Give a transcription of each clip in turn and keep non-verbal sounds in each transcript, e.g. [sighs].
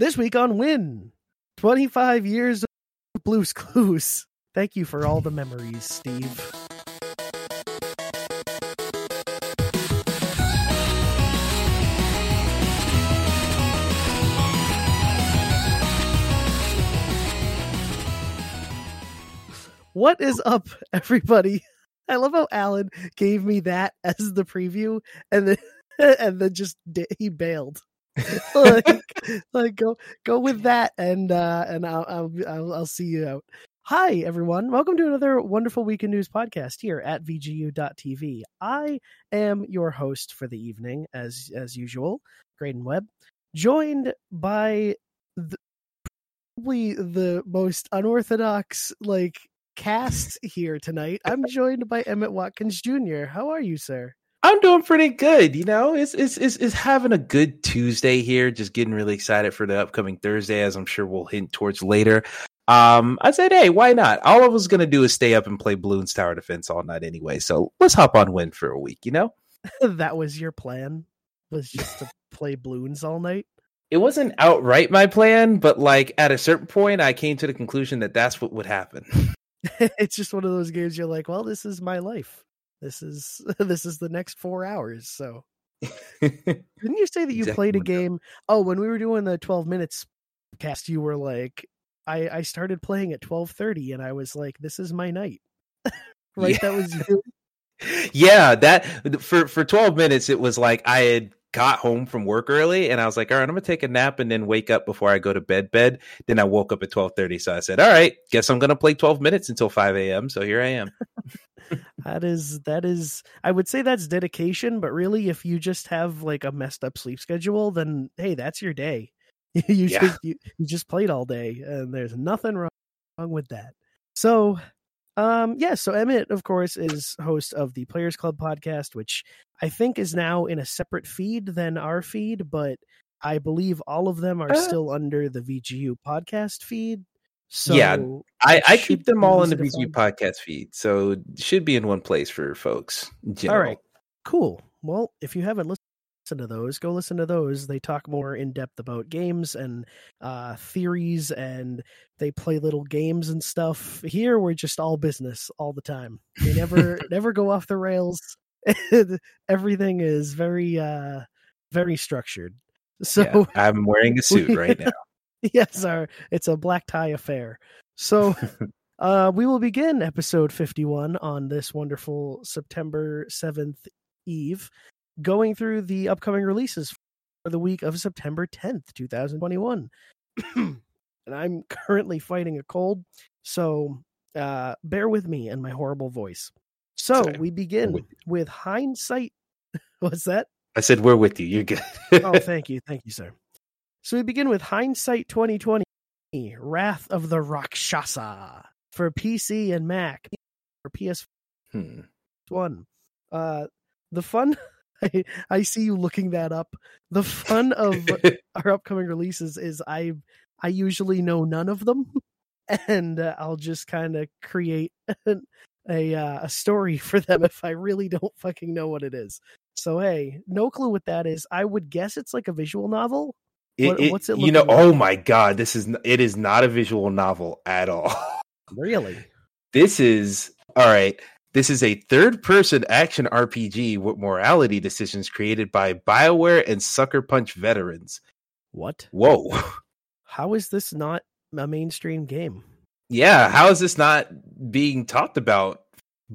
This week on Win, 25 years of Blues Clues. Thank you for all the memories, Steve. What is up, everybody? I love how Alan gave me that as the preview, and then [laughs] and then just he bailed. [laughs] like, like go go with that, and uh, and I'll, I'll I'll see you out. Hi everyone, welcome to another wonderful week in news podcast here at VGU.tv. I am your host for the evening, as as usual, Graydon Webb, joined by the, probably the most unorthodox like cast here tonight. I'm joined by Emmett Watkins Jr. How are you, sir? I'm doing pretty good. You know, it's, it's it's it's having a good Tuesday here. Just getting really excited for the upcoming Thursday, as I'm sure we'll hint towards later. Um, I said, hey, why not? All I was gonna do is stay up and play Bloons Tower Defense all night anyway. So let's hop on win for a week. You know, [laughs] that was your plan. Was just to play Bloons all night. It wasn't outright my plan, but like at a certain point, I came to the conclusion that that's what would happen. [laughs] [laughs] it's just one of those games you're like, well, this is my life. This is [laughs] this is the next four hours. So [laughs] didn't you say that you exactly played a game? Oh, when we were doing the 12 minutes cast, you were like, I, I started playing at 12:30 and I was like, this is my night. [laughs] right? Yeah. That was you. yeah, that for for 12 minutes it was like I had got home from work early and I was like, all right, I'm gonna take a nap and then wake up before I go to bed. Bed. Then I woke up at 12:30, so I said, all right, guess I'm gonna play 12 minutes until 5 a.m. So here I am. [laughs] that is that is I would say that's dedication, but really, if you just have like a messed up sleep schedule, then hey, that's your day. [laughs] you yeah. just you, you just played all day, and there's nothing wrong with that. So um, yeah, so Emmett, of course, is host of the Players Club podcast, which I think is now in a separate feed than our feed, but I believe all of them are uh, still under the VGU podcast feed. So yeah, I, I keep them all in the VGU podcast feed, so should be in one place for folks. All right, cool. Well, if you haven't listened to those, go listen to those. They talk more in depth about games and uh, theories, and they play little games and stuff. Here, we're just all business all the time. We never [laughs] never go off the rails. [laughs] Everything is very uh, very structured. [laughs] So yeah, I'm wearing a suit right now. yes, our it's a black tie affair. So. Uh, we will begin episode 51 on this wonderful September 7th eve going through the upcoming releases for the week of September 10th, 2021. [clears throat] and I'm currently fighting a cold, so uh, bear with me and my horrible voice. So Sorry. we begin with, with hindsight. [laughs] What's that? I said we're with you. You're good. oh, [laughs] thank you, thank you, sir. So we begin with hindsight 2020, Wrath of the Rakshasa for PC and Mac for PS hmm. One. Uh, the fun [laughs] I, I see you looking that up. The fun of [laughs] our upcoming releases is I I usually know none of them, [laughs] and uh, I'll just kind of create a uh, a story for them if I really don't fucking know what it is. So hey, no clue what that is. I would guess it's like a visual novel. It, what, what's it? You know, like? oh my god, this is it is not a visual novel at all. [laughs] Really? This is all right. This is a third person action RPG with morality decisions created by BioWare and Sucker Punch veterans. What? Whoa. How is this not a mainstream game? Yeah, how is this not being talked about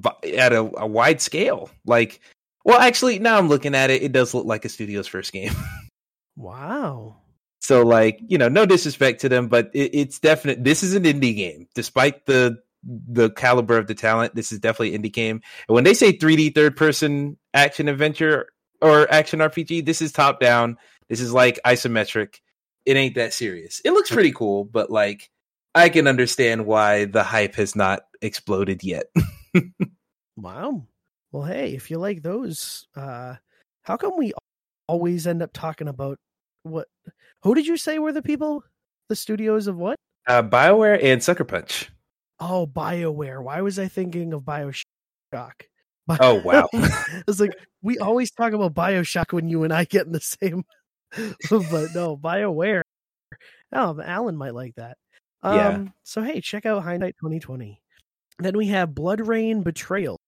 at a, a wide scale? Like, well, actually, now I'm looking at it, it does look like a studio's first game. [laughs] wow. So, like, you know, no disrespect to them, but it, it's definite. This is an indie game, despite the the caliber of the talent. This is definitely indie game. And when they say 3D third person action adventure or action RPG, this is top down. This is like isometric. It ain't that serious. It looks pretty cool, but like I can understand why the hype has not exploded yet. [laughs] wow. Well, hey, if you like those, uh how come we always end up talking about what who did you say were the people? The studios of what? Uh BioWare and Sucker Punch. Oh, BioWare. Why was I thinking of Bioshock? [laughs] Oh wow! [laughs] [laughs] it's like we always talk about Bioshock when you and I get in the same, but no, Bioware. Oh, Alan might like that. Um, Yeah. So hey, check out Hindsight 2020. Then we have BloodRayne Betrayal,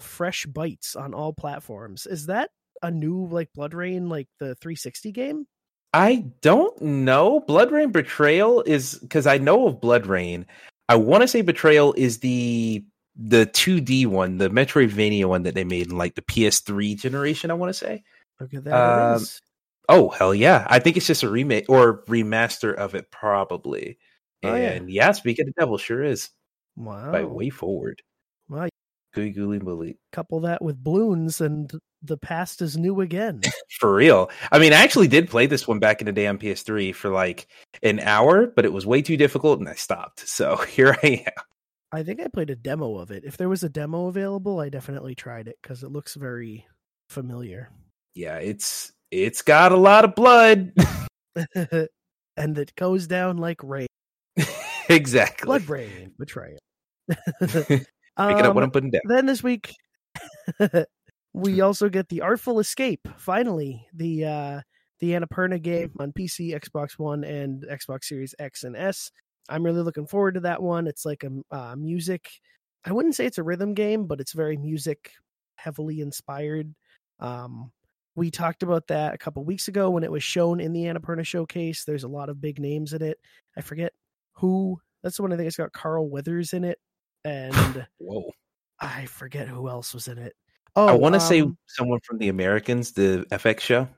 fresh bites on all platforms. Is that a new like BloodRayne like the 360 game? I don't know. BloodRayne Betrayal is because I know of BloodRayne. I want to say Betrayal is the the 2D one, the Metroidvania one that they made in like the PS3 generation. I want to say. Look at that. Um. Oh hell yeah! I think it's just a remake or remaster of it, probably. Oh, yeah. and yeah. speaking of the devil, sure is Wow. by WayForward. Wow. Gooey Gooey Bully. Couple that with balloons and the past is new again. [laughs] For real. I mean, I actually did play this one back in the day on PS3 for like an hour, but it was way too difficult and I stopped. So [laughs] here I am. I think I played a demo of it. If there was a demo available, I definitely tried it because it looks very familiar. Yeah, it's it's got a lot of blood. [laughs] and it goes down like rain. exactly. Blood rain betrayal. Picking up what Um, I'm putting down. then this week we also get the Artful Escape. Finally, the uh the Annapurna game on PC, Xbox One, and Xbox Series X and S. I'm really looking forward to that one. It's like a uh, music. I wouldn't say it's a rhythm game, but it's very music heavily inspired. Um, we talked about that a couple weeks ago when it was shown in the Annapurna showcase. There's a lot of big names in it. I forget who. That's the one I think it's got Carl Weathers in it, and [laughs] Whoa. I forget who else was in it. Oh, I want to say um, someone from the Americans, the FX show.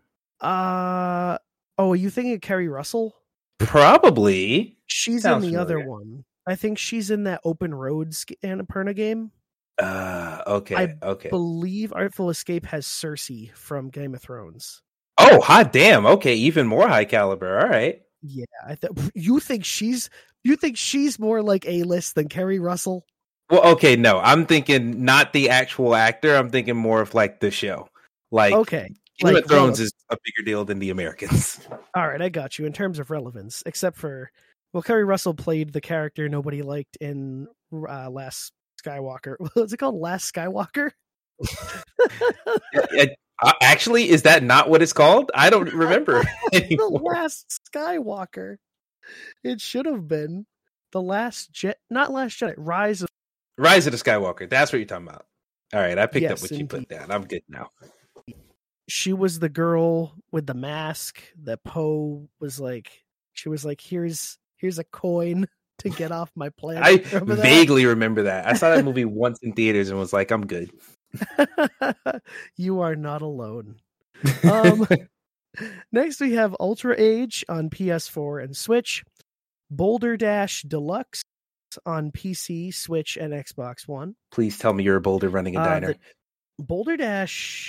Uh oh, are you thinking of Keri Russell? Probably. She's Sounds in the other one. I think she's in that Open Roads g- Annapurna game. Uh okay. I okay. Believe Artful Escape has Cersei from Game of Thrones. Oh, hot damn. Okay, even more high caliber. All right. Yeah, I th- [laughs] you think she's you think she's more like A list than Keri Russell? Well, okay, no. I'm thinking not the actual actor. I'm thinking more of like the show. Like Okay, Game like of Thrones is a bigger deal than the Americans. [laughs] all right, I got you in terms of relevance. Except for well, Keri Russell played the character nobody liked in uh, Last Skywalker. [laughs] What's it called? Last Skywalker. [laughs] Uh, actually, is that not what it's called? I don't remember the last Skywalker. It should have been the last jet, not last Jedi. Rise of Rise of the Skywalker. That's what you're talking about. All right, I picked Yes, up what you put down. I'm good now. she was the girl with the mask that Poe was like. She was like, "Here's here's a coin [laughs] to get off my planet." I Remember vaguely remember that. I saw that movie [laughs] once in theaters and was like, I'm good. [laughs] you are not alone. Um, next, we have Ultra Age on PS4 and Switch, Boulder Dash Deluxe on PC, Switch, and Xbox One. Please tell me you're a boulder running a Uh, diner. Boulder Dash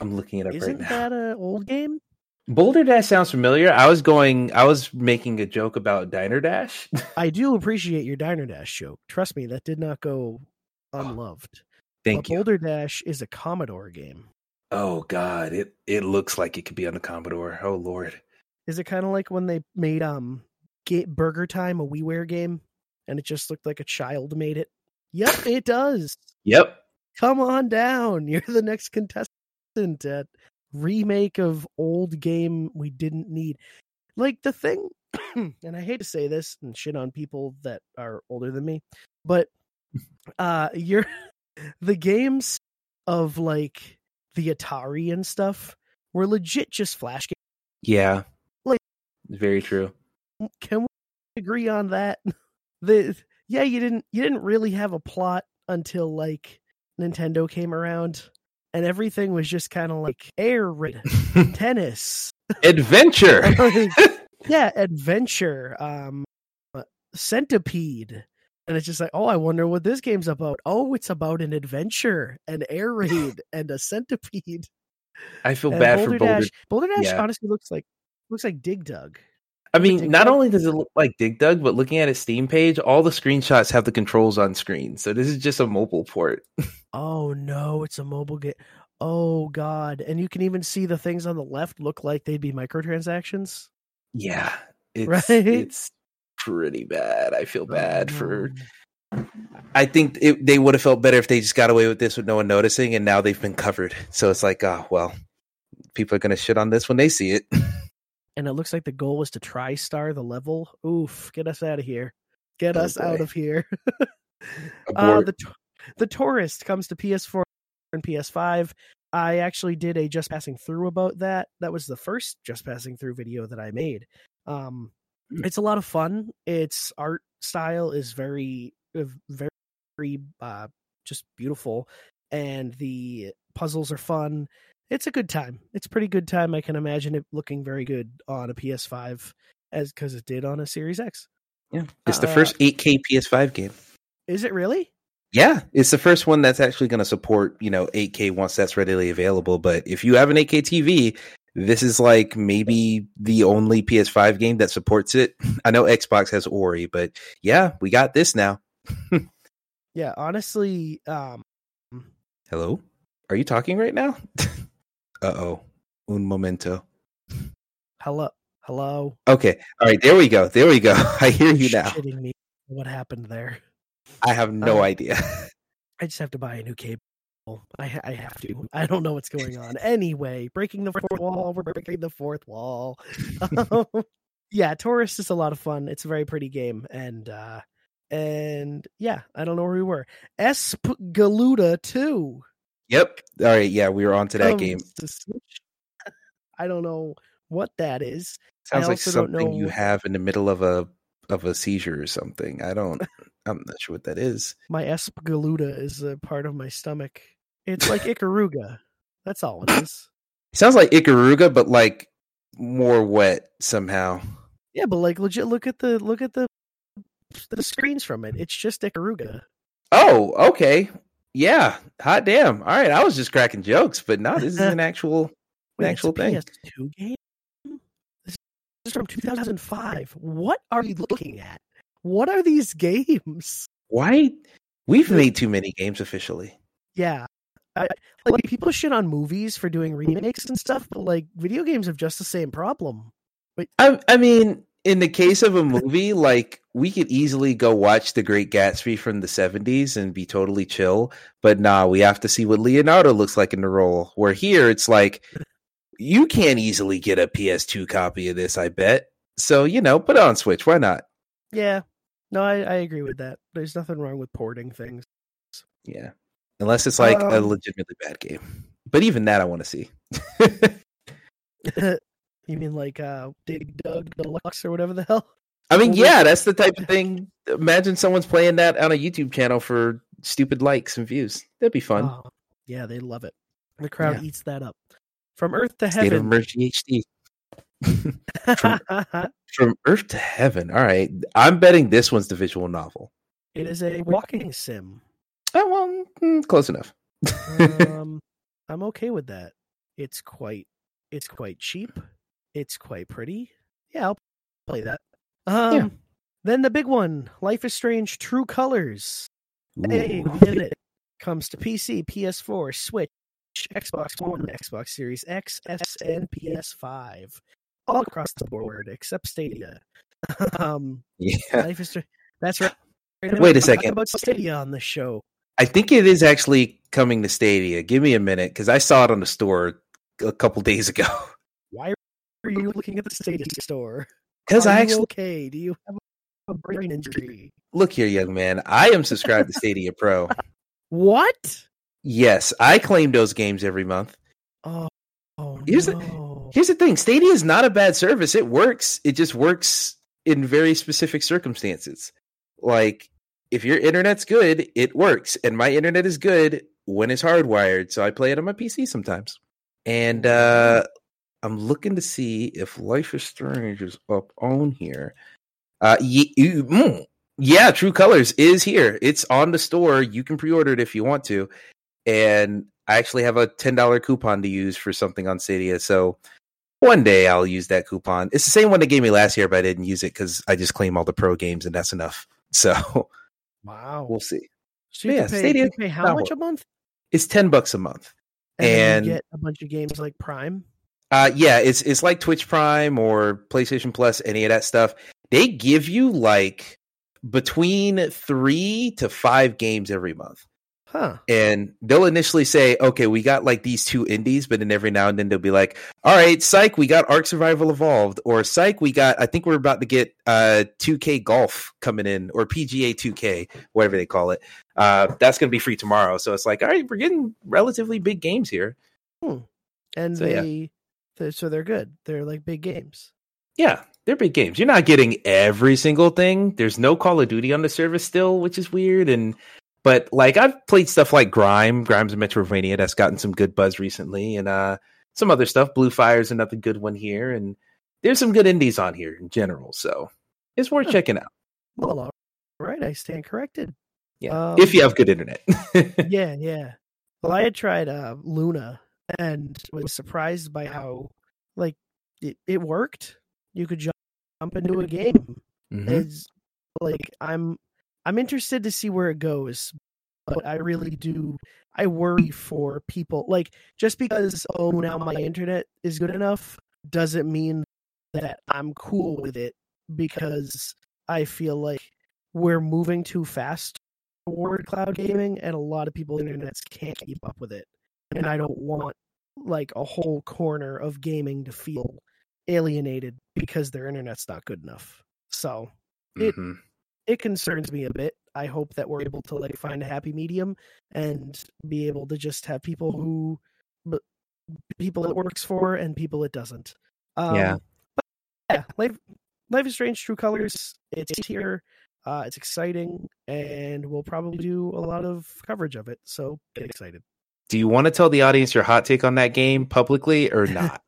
I'm looking it up right now. that an old game? Boulder Dash sounds familiar. I was going. I was making a joke about Diner Dash. [laughs] I do appreciate your Diner Dash joke. Trust me, that did not go unloved. Thank but you. Boulder Dash is a Commodore game. Oh God, it it looks like it could be on the Commodore. Oh Lord. Is it kind of like when they made um Ga- Burger Time a WiiWare game, and it just looked like a child made it? Yep, it does. Yep. Come on down. [laughs] You're the next contestant at remake of old game we didn't need. Like the thing, [clears throat] and I hate to say this and shit on people that are older than me, but [laughs] uh you're [laughs] the games of like the Atari and stuff were legit just flash games. Yeah. Like- very true. Can we agree on that? The yeah, you didn't you didn't really have a plot until like Nintendo came around and everything was just kind of like air raid, [laughs] tennis, Adventure. [laughs] [laughs] yeah, adventure, um, centipede, and it's just like, oh, I wonder what this game's about. Oh, it's about an adventure, an air raid, and a centipede. I feel And bad Boulder for Boulder. Dash. Boulder Dash Yeah. honestly looks like looks like Dig Dug. I mean, not only does it look like Dig Dug, but looking at its Steam page, all the screenshots have the controls on screen. So this is just a mobile port. [laughs] Oh no, it's a mobile game. Oh god, and you can even see the things on the left look like they'd be microtransactions. Yeah. [laughs] It's Right? it's pretty bad. I feel oh, bad Oh, for. I think it, they would have felt better if they just got away with this with no one noticing, and now they've been covered. So it's like, oh well, people are gonna shit on this when they see it. [laughs] and it looks like the goal was to try star the level. Oof, get us out of here. [laughs] Get Oh, us out of here. uh, the the Touryst comes to PS4 and PS5. I actually did a just passing through about that. That was the first just passing through video that I made. Um, Hmm. it's a lot of fun. Its art style is very, uh, very, uh, just beautiful, and the puzzles are fun. It's a good time. It's a pretty good time. I can imagine it looking very good on a PS5 as because it did on a Series X. yeah, it's the uh, first 8K PS5 game. Is it really? Yeah, it's the first one that's actually going to support, you know, 8K once that's readily available. But if you have an 8K TV, this is like maybe the only PS5 game that supports it. [laughs] I know Xbox has Ori, but yeah, we got this now. [laughs] Yeah, honestly, um, Hello? Are you talking right now? [laughs] uh oh. Un momento. hello, hello. Okay. All right. There we go. There we go. [laughs] I hear you now. Shitting me. What happened there? I have no Uh, idea. [laughs] I just have to buy a new cable. I I have to. I don't know what's going on. Anyway, breaking the fourth wall. We're breaking the fourth wall. [laughs] yeah, Touryst is a lot of fun. It's a very pretty game, and uh and yeah, I don't know where we were. Esp Galuda two. Yep. All right. Yeah, we were on to that um, game. to Switch. I don't know what that is. Sounds like something you have in the middle of a of a seizure or something. I don't. [laughs] I'm not sure what that is. My Espgaluda is a part of my stomach. It's like [laughs] Ikaruga. That's all it is. It sounds like Ikaruga, but like more wet somehow. Yeah, but like legit, look at the look at the the screens from it. It's just Ikaruga. Oh, okay. Yeah. Hot damn. All right. I was just cracking jokes, but no, this is an [laughs] actual. Wait, actual it's a thing. PS2 game. This is from 2005. What are you looking at? What are these games? Why? We've made too many games officially. Yeah, I, like people shit on movies for doing remakes and stuff, but like video games have just the same problem. I, I mean, in the case of a movie, like we could easily go watch The Great Gatsby from the '70s and be totally chill. But nah, we have to see what Leonardo looks like in the role. Where here, it's like you can't easily get a PS2 copy of this. I bet. So you know, put it on Switch. Why not? Yeah, no, I, I agree with that. There's nothing wrong with porting things. Yeah, unless it's like a Um, legitimately bad game. But even that, I want to see. [laughs] [laughs] you mean like uh Dig Dug Deluxe or whatever the hell? I mean, yeah, that's the type of thing. Imagine someone's playing that on a YouTube channel for stupid likes and views. That'd be fun. Oh, yeah, they love it. The crowd Yeah. eats that up. From Earth to State of Heaven. Emergency HD. [laughs] From Earth to Heaven. All right. I'm betting this one's the visual novel. it is a walking sim. Oh, well, mm, close enough. [laughs] Um, I'm okay with that. It's quite, it's quite cheap. It's quite pretty. Yeah, I'll play that. Um, Yeah. then the big one, Life is Strange: True Colors. Hey, Ooh. we did it. Comes to PC, PS4, Switch, Xbox One, Xbox Series X, S, and PS5. All across the board except Stadia. [laughs] um, Yeah. Life is Strange. That's right. Wait a second. about Stadia on the show. I think it is actually coming to Stadia. Give me a minute because I saw it on the store a couple days ago. [laughs] Are you looking at the Stadia store? Because I actually okay? Do you have a brain injury? look here, young man. I am subscribed to Stadia Pro. [laughs] What? Yes, I claim those games every month. Oh, oh Here's the- no. Here's the thing Stadia is not a bad service. It works. It just works in very specific circumstances. Like, if your internet's good, it works. And my internet is good when it's hardwired. So I play it on my PC sometimes. And uh, I'm looking to see if Life is Strange is up on here. Uh, ye- mm, yeah, True Colors is here. It's on the store. You can pre order it if you want to. And I actually have a $10 coupon to use for something on Stadia. So one day I'll use that coupon. It's the same one they gave me last year, but I didn't use it because I just claim all the pro games and that's enough. [laughs] So Wow. we'll see. So yeah, pay, Stadia- pay how much a month? It's ten bucks a month. And, And- you get a bunch of games like Prime. Uh yeah, it's it's like Twitch Prime or PlayStation Plus, any of that stuff. They give you like between three to five games every month. Huh. and they'll initially say, "Okay, we got like these two indies," but then every now and then they'll be like, "All right, psych, we got Ark Survival Evolved," or "Psych, we got I think we're about to get uh 2K Golf coming in or PGA 2K, whatever they call it. Uh, that's going to be free tomorrow." So it's like, all right, we're getting relatively big games here. And So, yeah. So they're good. They're like big games. Yeah, they're big games. You're not getting every single thing. There's no Call of Duty on the service still, which is weird. And but like I've played stuff like Grime, Grimes and Metroidvania, that's gotten some good buzz recently, and uh some other stuff. Blue Fire's another good one here, and there's some good indies on here in general. So it's worth Huh. checking out. Well, all right, I stand corrected. Yeah, Um, if you have good internet. [laughs] yeah, yeah. Well, I had tried uh, Luna and was surprised by how like it, it worked. You could jump, jump into a game. Mhm. It's like I'm I'm interested to see where it goes, but I really do I worry for people like just because oh now my internet is good enough doesn't mean that I'm cool with it because I feel like we're moving too fast toward cloud gaming and a lot of people's internets can't keep up with it. And I don't want like a whole corner of gaming to feel alienated because their internet's not good enough. So it- Mhm. it concerns me a bit. I hope that we're able to like find a happy medium and be able to just have people who, people it works for and people it doesn't. Um, Yeah. yeah. Life, Life is Strange: True Colors. It's here. Uh, it's exciting, and we'll probably do a lot of coverage of it. So get excited. Do you want to tell the audience your hot take on that game publicly or [laughs] not?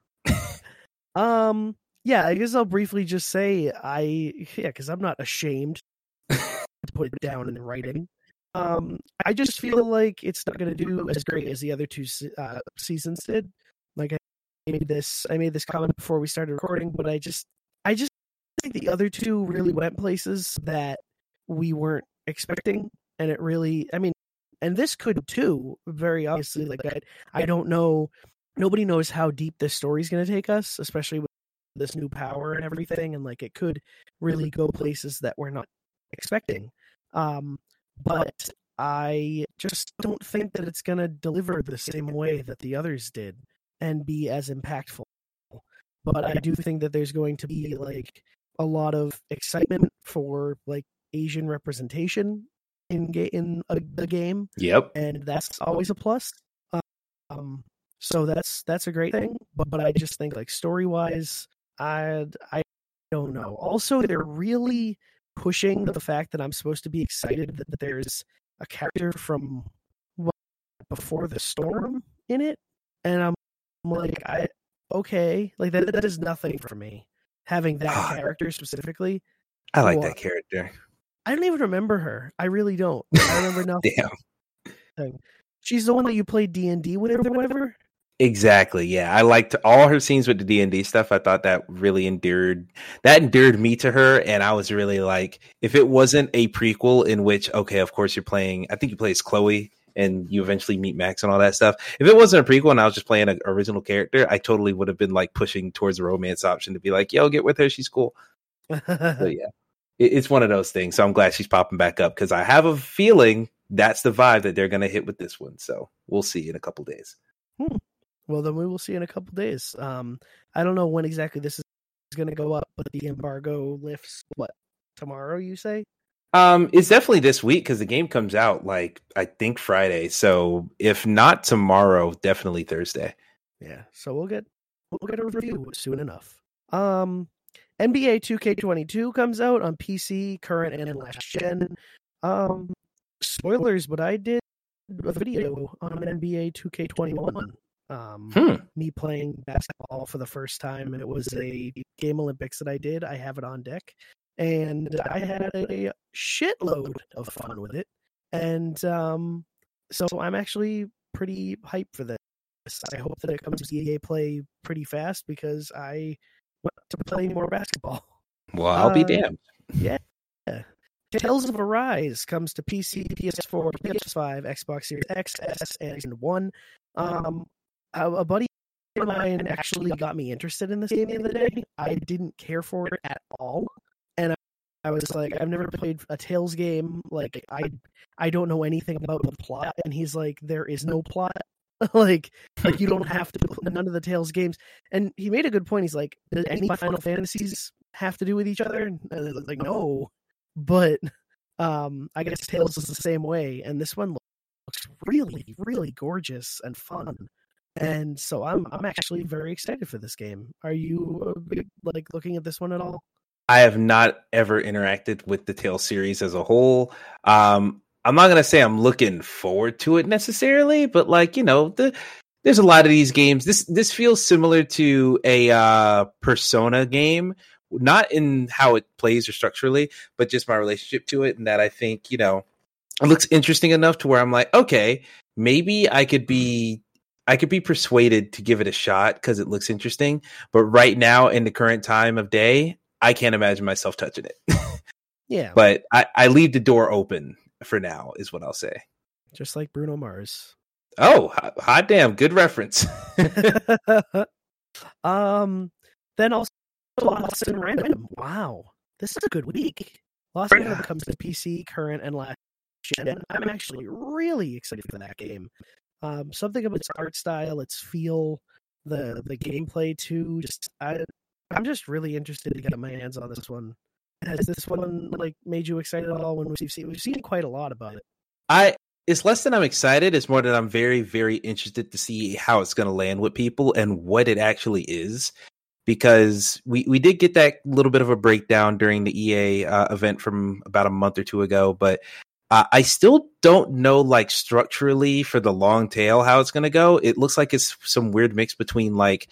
Um, yeah, I guess I'll briefly just say I yeah, because I'm not ashamed to put it down in writing. Um, I just feel like it's not going to do as great as the other two uh, seasons did. Like I made this, I made this comment before we started recording, but I just, I just think the other two really went places that we weren't expecting, and it really, I mean, and this could too. Very obviously, like I, I don't know. Nobody knows how deep this story's going to take us, especially with this new power and everything, and like it could really go places that we're not expecting. Um, but I just don't think that it's going to deliver the same way that the others did and be as impactful. But I do think that there's going to be like a lot of excitement for like Asian representation in ga- in a, the game, yep. and that's always a plus. Um, so that's that's a great thing. But but I just think like story wise, I I don't know. Also, they're really pushing the fact that I'm supposed to be excited that, that there's a character from what, before the storm in it, and I'm like, I okay, like that that is nothing for me. Having that character specifically, I like What? that character. I don't even remember her. I really don't. [laughs] I remember nothing. Damn. She's the one that you played D and D with or whatever. Exactly. Yeah, I liked all her scenes with the D and D stuff. I thought that really endeared that endeared me to her, and I was really like, if it wasn't a prequel in which, okay, of course you're playing. I think you play as Chloe, and you eventually meet Max and all that stuff. If it wasn't a prequel and I was just playing an original character, I totally would have been like pushing towards the romance option to be like, yo, get with her, she's cool. [laughs] So yeah, it's one of those things. So I'm glad she's popping back up because I have a feeling that's the vibe that they're gonna hit with this one. So we'll see in a couple days. Well, then we will see in a couple days. Um, I don't know when exactly this is going to go up, but the embargo lifts what tomorrow? You say? Um, it's definitely this week because the game comes out like I think Friday. So if not tomorrow, definitely Thursday. Yeah. So we'll get we'll get a review soon enough. Um, NBA 2K22 comes out on PC, current and last gen. Um, spoilers, but I did a video on NBA 2K21. Um, Hmm. me playing basketball for the first time, and it was a game Olympics that I did. I have it on deck, and I had a shitload of fun with it. And um, so I'm actually pretty hyped for this. I hope that it comes to EA Play pretty fast because I to play more basketball. [laughs] Well, I'll be damned. Yeah. Tales of Arise comes to PC, PS4, PS5, Xbox Series X, S, and One. Um, a, a buddy of mine actually got me interested in this game the other day. I didn't care for it at all, and I, I was like, I've never played a Tales game. Like I I don't know anything about the plot. And he's like, there is no plot. [laughs] like like you [laughs] don't have to none of the Tales games. And he made a good point. He's like, does any Final Fantasies have to do with each other? And like, no. But um I guess Tales is the same way. And this one looks really, really gorgeous and fun. And so I'm I'm actually very excited for this game. Are you uh, like looking at this one at all? I have not ever interacted with the Tale series as a whole. Um, I'm not gonna say I'm looking forward to it necessarily, but like you know, the there's a lot of these games. This this feels similar to a uh, Persona game, not in how it plays or structurally, but just my relationship to it, and that I think you know it looks interesting enough to where I'm like, okay, maybe I could be I could be persuaded to give it a shot because it looks interesting. But right now, in the current time of day, I can't imagine myself touching it. [laughs] yeah. But I, I leave the door open for now, is what I'll say. Just like Bruno Mars. Oh, hot, hot damn. Good reference. [laughs] [laughs] um, then also Lost in Random. Wow. This is a good week. Lost in Random comes to PC, current, and last gen. I'm actually really excited for that game. Um, something about its art style, its feel, the the gameplay too. Just I, I'm just really interested to get my hands on this one. Has this one like made you excited at all? When we've seen we've seen quite a lot about it. I it's less than I'm excited. It's more that I'm very very interested to see how it's going to land with people and what it actually is. Because we, we did get that little bit of a breakdown during the EA uh, event from about a month or two ago, but uh, I still don't know, like structurally for the long tail, how it's going to go. It looks like it's some weird mix between like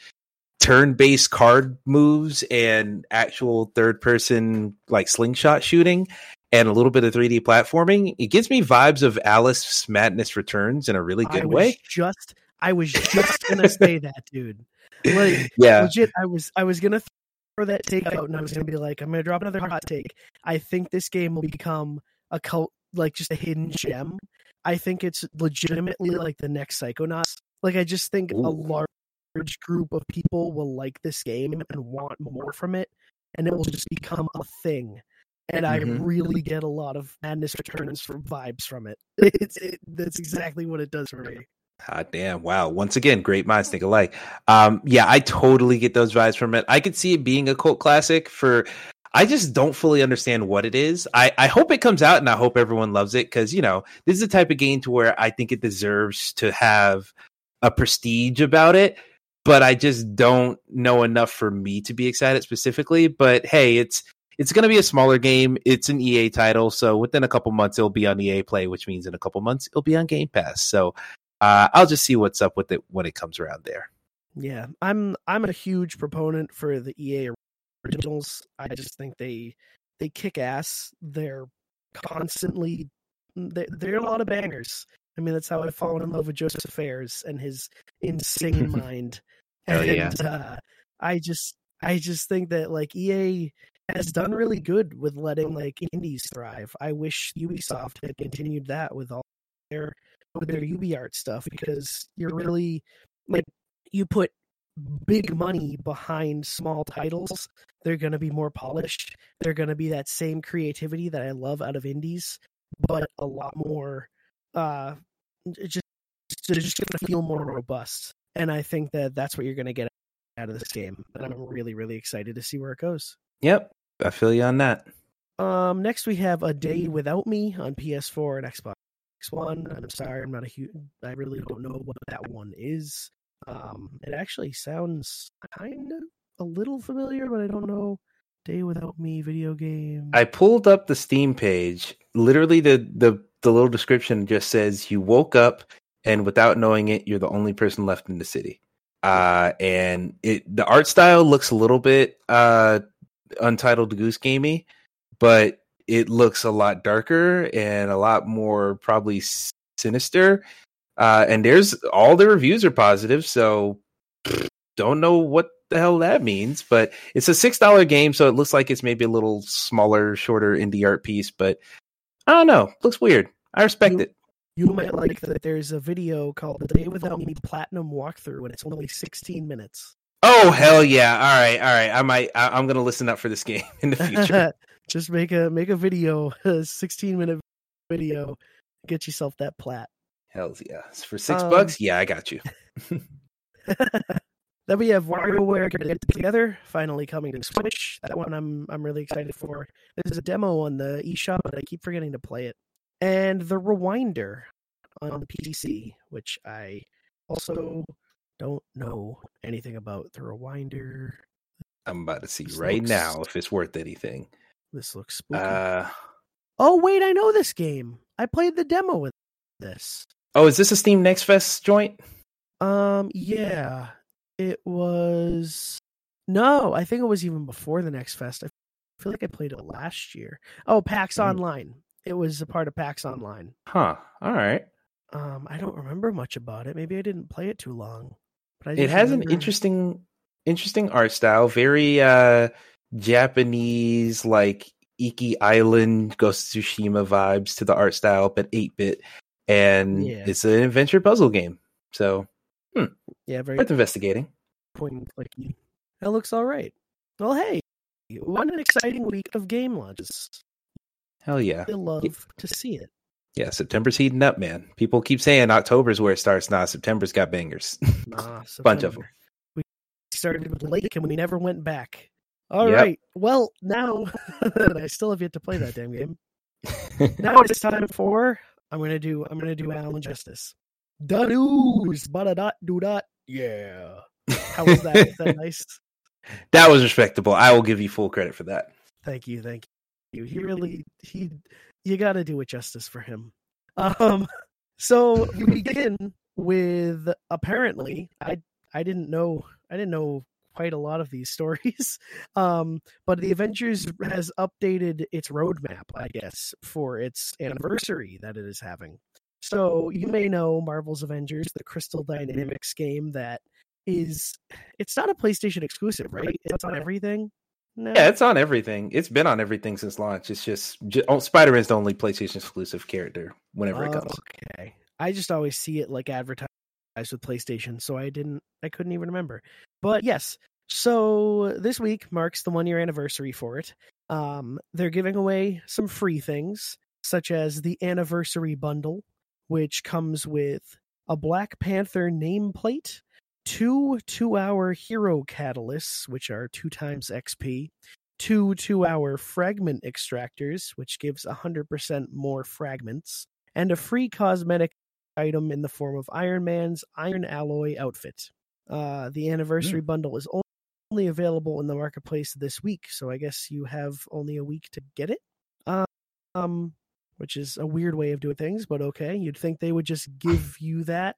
turn-based card moves and actual third-person like slingshot shooting, and a little bit of 3D platforming. It gives me vibes of Alice Madness Returns in a really good way. Just, I was just gonna say that, dude. Like, [laughs] yeah, legit. I was, I was gonna throw that take out, and I was gonna be like, I'm gonna drop another hot take. I think this game will become a cult like just a hidden gem. I think it's legitimately like the next Psychonauts. Like I just think Ooh. a large group of people will like this game and want more from it, and it will just become a thing. And mm-hmm. I really get a lot of madness returns from vibes from it. [laughs] It's it, that's exactly what it does for me. Ah, damn! Wow. Once again, great minds think alike. Um, yeah, I totally get those vibes from it. I could see it being a cult classic for I just don't fully understand what it is. I, I hope it comes out and I hope everyone loves it because, you know, this is the type of game to where I think it deserves to have a prestige about it. But I just don't know enough for me to be excited specifically. But hey, it's it's going to be a smaller game. It's an EA title, so within a couple months it'll be on EA Play, which means in a couple months it'll be on Game Pass. So uh, I'll just see what's up with it when it comes around there. Yeah, I'm I'm a huge proponent for the EA originals. I just think they they kick ass. They're constantly they're, they're a lot of bangers. I mean, that's how I've fallen in love with Josef Fares and his insane [laughs] mind. Hell yeah. Uh, I just I just think that like EA has done really good with letting like indies thrive. I wish Ubisoft had continued that with all their with their UbiArt stuff because you're really like you put big money behind small titles, they're going to be more polished. They're going to be that same creativity that I love out of indies, but a lot more. Uh, just they're just going to feel more robust, and I think that that's what you're going to get out of this game. And I'm really, really excited to see where it goes. Yep, I feel you on that. Um, next we have a day without me on PS4 and Xbox One. I'm sorry, I'm not a huge. I really don't know what that one is. Um, it actually sounds kind of a little familiar, but I don't know. Day Without Me video game. I pulled up the Steam page. Literally, the the the little description just says you woke up and without knowing it, you're the only person left in the city. Uh, and it the art style looks a little bit uh Untitled Goose Gamey, but it looks a lot darker and a lot more probably sinister uh, and there's all the reviews are positive, so don't know what the hell that means. But it's a six dollar game, so it looks like it's maybe a little smaller, shorter indie art piece. But I don't know, looks weird. I respect you, it. You might like that. There's a video called "The Day Without Me Platinum Walkthrough," and it's only 16 minutes. Oh hell yeah! All right, all right. I might. I, am gonna listen up for this [laughs] game in the future. [laughs] Just make a make a video, [laughs] a 16 minute video. Get yourself that plat. Hell yeah! For six Um, bucks, yeah, I got you. Then we have WarioWare Get It Together finally coming to Switch. That one I'm I'm really excited for. This is a demo on the eShop, but I keep forgetting to play it. And the Rewinder on the PC, which I also don't know anything about. The Rewinder. I'm about to see This right looks- now if it's worth anything. This looks spooky. Uh, oh wait, I know this game. I played the demo with this. oh, is this a Steam Next Fest joint? Um, yeah, it was. No, I think it was even before the next fest. I feel like I played it last year. Oh, PAX Mm. Online. It was a part of PAX Online. Huh. All right. Um, I don't remember much about it. Maybe I didn't play it too long. But I It has an interesting, interesting art style. Very uh Japanese, like Iki Island, Ghost of Tsushima vibes to the art style, but eight bit, and Yeah. it's an adventure puzzle game. So Yeah, very worth investigating. point and clicky. That looks all right. Well, hey, what an exciting week of game launches. Hell yeah. I love to see it. Yeah, September's heating up, man. People keep saying October's where it starts. Nah, September's got bangers. Ah, [laughs] Bunch of them. We started with Lake and we never went back. All right. Yep. Well, now [laughs] I still have yet to play that damn game. Now it's time for I'm gonna do I'm gonna do Alan Justice. The news, but a dot do dot. Yeah. How was that? Is that [laughs] nice? that was respectable. I will give you full credit for that. Thank you, thank you. He really he you got to do it justice for him. Um [laughs] so we begin with apparently I I didn't know I didn't know quite a lot of these stories. [laughs] Um but the Avengers has updated its roadmap, I guess, for its anniversary that it is having. So you may know Marvel's Avengers, the Crystal Dynamics game that is it's not a PlayStation exclusive, right? It's on everything. No. Yeah, it's on everything. It's been on everything since launch. It's just, ju- oh, Spider Man's the only PlayStation exclusive character whenever it comes. Okay. I just always see it like advertised with PlayStation, so I didn't I couldn't even remember. But yes. So this week marks the one year anniversary for it. Um they're giving away some free things, such as the anniversary bundle, which comes with a Black Panther nameplate, two two hour hero catalysts, which are two times XP, two two hour fragment extractors, which gives 100% more fragments, and a free cosmetic item in the form of Iron Man's Iron Alloy outfit. Uh, the anniversary bundle is only available in the marketplace this week, so I guess you have only a week to get it. Uh, um, which is a weird way of doing things, but okay. You'd think they would just give you that,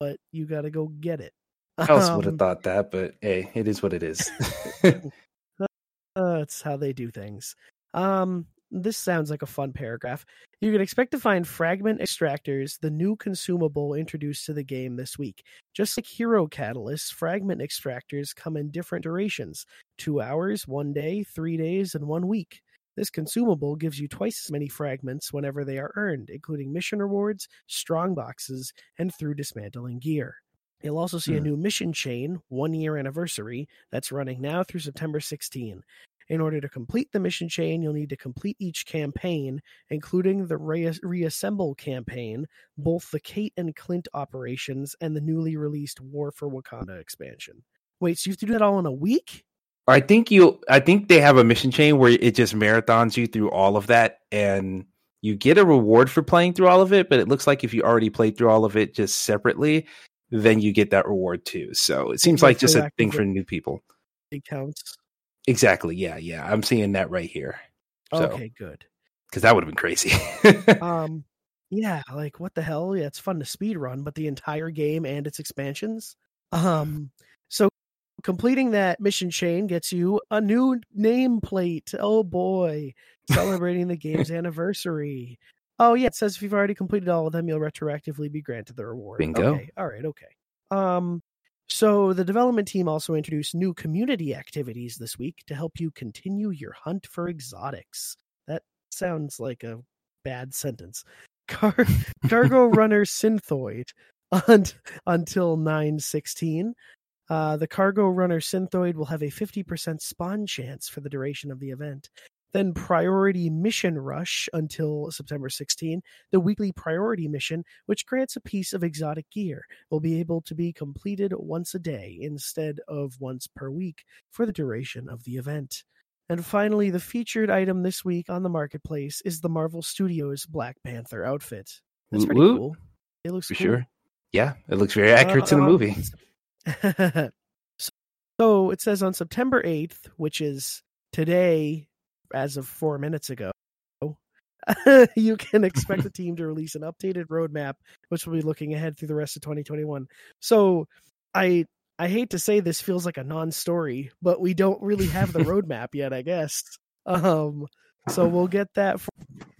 but you got to go get it. I also would have Um, thought that, but hey, it is what it is. Uh, [laughs] [laughs] that's how they do things. Um, this sounds like a fun paragraph. You can expect to find fragment extractors, the new consumable introduced to the game this week. Just like hero catalysts, fragment extractors come in different durations two hours, one day, three days, and one week. This consumable gives you twice as many fragments whenever they are earned, including mission rewards, strong boxes, and through dismantling gear. You'll also see a Hmm. new mission chain, one year anniversary, that's running now through September 16. In order to complete the mission chain, you'll need to complete each campaign, including the Re- Reassemble campaign, both the Kate and Clint operations, and the newly released War for Wakanda expansion. Wait, so you have to do that all in a week? I think you, I think they have a mission chain where it just marathons you through all of that, and you get a reward for playing through all of it. But it looks like if you already played through all of it just separately, then you get that reward too. So it seems like just a thing for new people. It counts. Exactly. Yeah. Yeah. I'm seeing that right here. So, Okay, good. because that would have been crazy. Um, yeah, like what the hell? Yeah, it's fun to speed run, but the entire game and its expansions. Um, completing that mission chain gets you a new nameplate. Oh boy, celebrating the game's [laughs] anniversary. Oh yeah, it says if you've already completed all of them, you'll retroactively be granted the reward. Bingo. Okay, all right, okay. Um, so the development team also introduced new community activities this week to help you continue your hunt for exotics. That sounds like a bad sentence. Car- [laughs] Cargo Runner Synthoid [laughs] un- until 916. Uh, the Cargo Runner Synthoid will have a 50% spawn chance for the duration of the event. then Priority Mission Rush until September 16. The weekly Priority Mission, which grants a piece of exotic gear, will be able to be completed once a day instead of once per week for the duration of the event. And finally, the featured item this week on the marketplace is the Marvel Studios Black Panther outfit. That's pretty woot. cool. It looks For cool. sure. Yeah, it looks very accurate to the Um, movie. [laughs] so, it says on September 8th, which is today, as of four minutes ago, [laughs] you can expect the [laughs] team to release an updated roadmap, which will be looking ahead through the rest of 2021. So I I hate to say this feels like a non-story, but we don't really have the roadmap yet, I guess. Um, so we'll get that for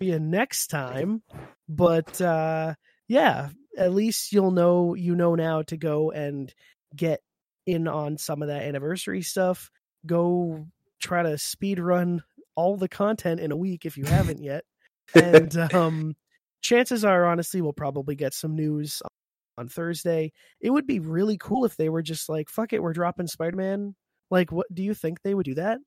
you next time. But uh, yeah, at least you'll know you know now to go and get in on some of that anniversary stuff. Go try to speed run all the content in a week if you haven't yet. And [laughs] um chances are honestly we'll probably get some news on Thursday. It would be really cool if they were just like, fuck it, we're dropping Spider-Man. Like what do you think they would do that?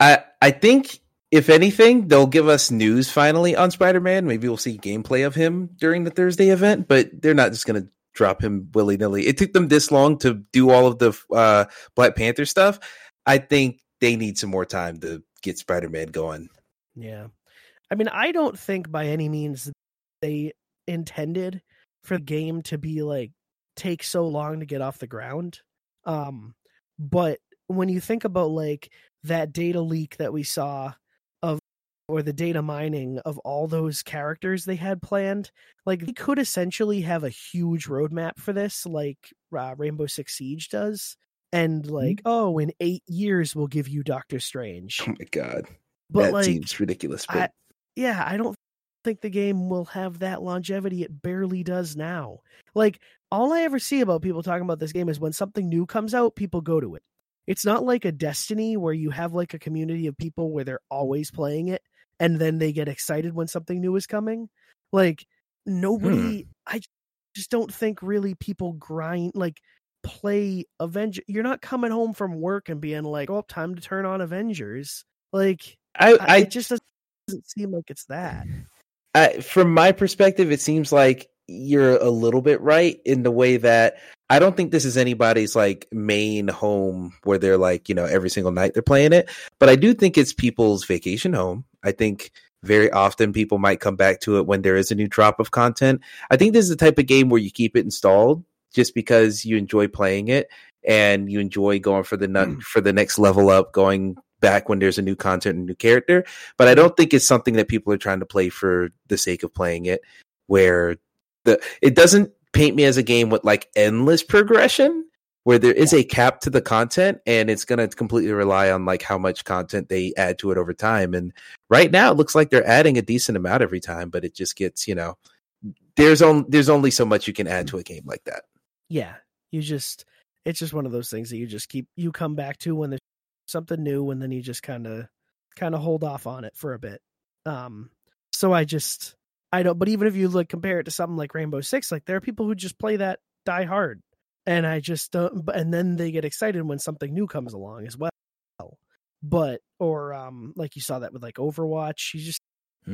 I I think if anything, they'll give us news finally on Spider Man. Maybe we'll see gameplay of him during the Thursday event, but they're not just going to drop him willy nilly. It took them this long to do all of the uh, Black Panther stuff. I think they need some more time to get Spider Man going. Yeah. I mean, I don't think by any means they intended for the game to be like take so long to get off the ground. Um but when you think about like that data leak that we saw or the data mining of all those characters they had planned, like they could essentially have a huge roadmap for this like uh, Rainbow Six Siege does and like oh in 8 years we'll give you Doctor Strange. Oh my god, But that like seems ridiculous. But I, yeah, I don't think the game will have that longevity. It barely does now. Like all I ever see about people talking about this game is when something new comes out, people go to it. It's not like a Destiny where you have like a community of people where they're always playing it and then they get excited when something new is coming. Like hmm. nobody I just don't think really people grind like play Avenger. You're not coming home from work and being like, "Oh, time to turn on Avengers." Like I, I, just doesn't seem like it's that. I, from my perspective, it seems like you're a little bit right in the way that I don't think this is anybody's like main home where they're like, you know, every single night they're playing it. But I do think it's people's vacation home. I think very often people might come back to it when there is a new drop of content. I think this is the type of game where you keep it installed just because you enjoy playing it and you enjoy going for the nut hmm. for the next level up, going back when there's a new content and new character. But I hmm. don't think it's something that people are trying to play for the sake of playing it, where the it doesn't paint me as a game with like endless progression where there is a cap to the content and it's going to completely rely on like how much content they add to it over time. And right now it looks like they're adding a decent amount every time but it just gets you know there's on there's only so much you can add to a game like that. Yeah, you just it's just one of those things that you just keep you come back to when there's something new, and then you just kind of kind of hold off on it for a bit. Um, so I just I don't. But even if you like compare it to something like Rainbow Six, like there are people who just play that die hard, and I just don't. And then they get excited when something new comes along as well. But or um, like you saw that with like Overwatch, you just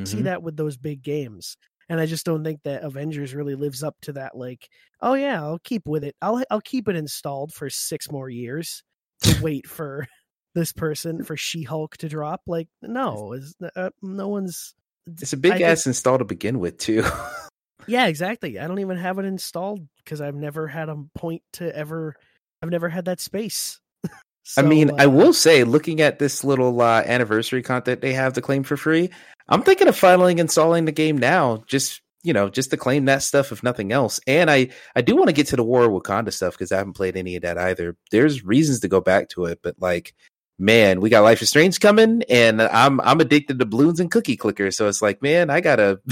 see Mhm. that with those big games and i just don't think that avengers really lives up to that like oh yeah i'll keep with it i'll i'll keep it installed for six more years to [laughs] wait for this person for she-hulk to drop like no is uh, no one's it's a big I think- ass install to begin with too [laughs] yeah exactly i don't even have it installed because i've never had a point to ever i've never had that space [laughs] I mean, So, I uh, will say, looking at this little uh, anniversary content they have to claim for free, I'm thinking of finally installing the game now. Just you know, just to claim that stuff, if nothing else. And I, I do want to get to the War of Wakanda stuff because I haven't played any of that either. There's reasons to go back to it, but like, man, we got Life is Strange coming, and I'm I'm addicted to Bloons and cookie clickers. So it's like, man, I gotta. [laughs]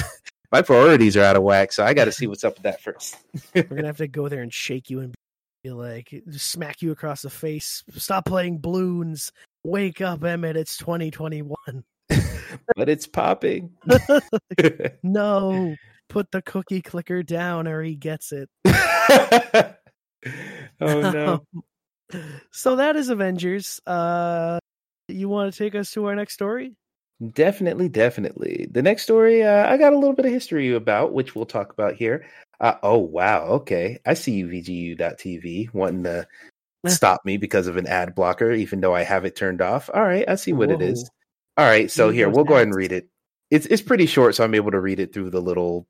My priorities are out of whack, so I got to see what's up with that first. [laughs] we're gonna have to go there and shake you and be like smack you across the face stop playing Bloons wake up emmett it's 2021 [laughs] but it's popping. no put the cookie clicker down or he gets it oh no. Um, so that is avengers uh you want to take us to our next story Definitely, definitely. The next story uh, I got a little bit of history about, which we'll talk about here. Uh, oh wow, okay. I see you VGU.TV wanting to [laughs] stop me because of an ad blocker, even though I have it turned off. All right, I see what Whoa. it is. All right, so here we'll go ahead and read it. It's it's pretty short, so I'm able to read it through the little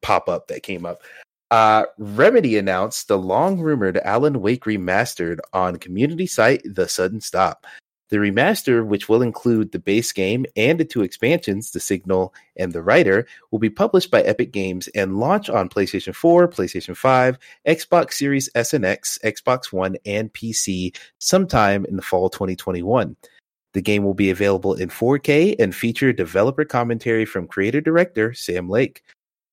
pop up that came up. Uh, Remedy announced the long rumored Alan Wake remastered on community site The Sudden Stop. The remaster, which will include the base game and the two expansions, The Signal and The Writer, will be published by Epic Games and launch on PlayStation 4, PlayStation 5, Xbox Series S and X, Xbox One, and PC sometime in the fall 2021. The game will be available in 4K and feature developer commentary from creator director Sam Lake.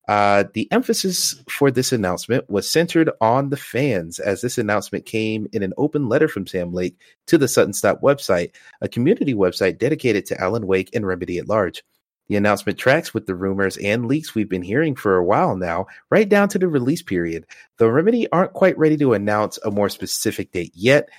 Uh, the emphasis for this announcement was centered on the fans, as this announcement came in an open letter from Sam Lake to the Sudden Stop website, a community website dedicated to Alan Wake and Remedy at large. The announcement tracks with the rumors and leaks we've been hearing for a while now, right down to the release period. Though Remedy aren't quite ready to announce a more specific date yet,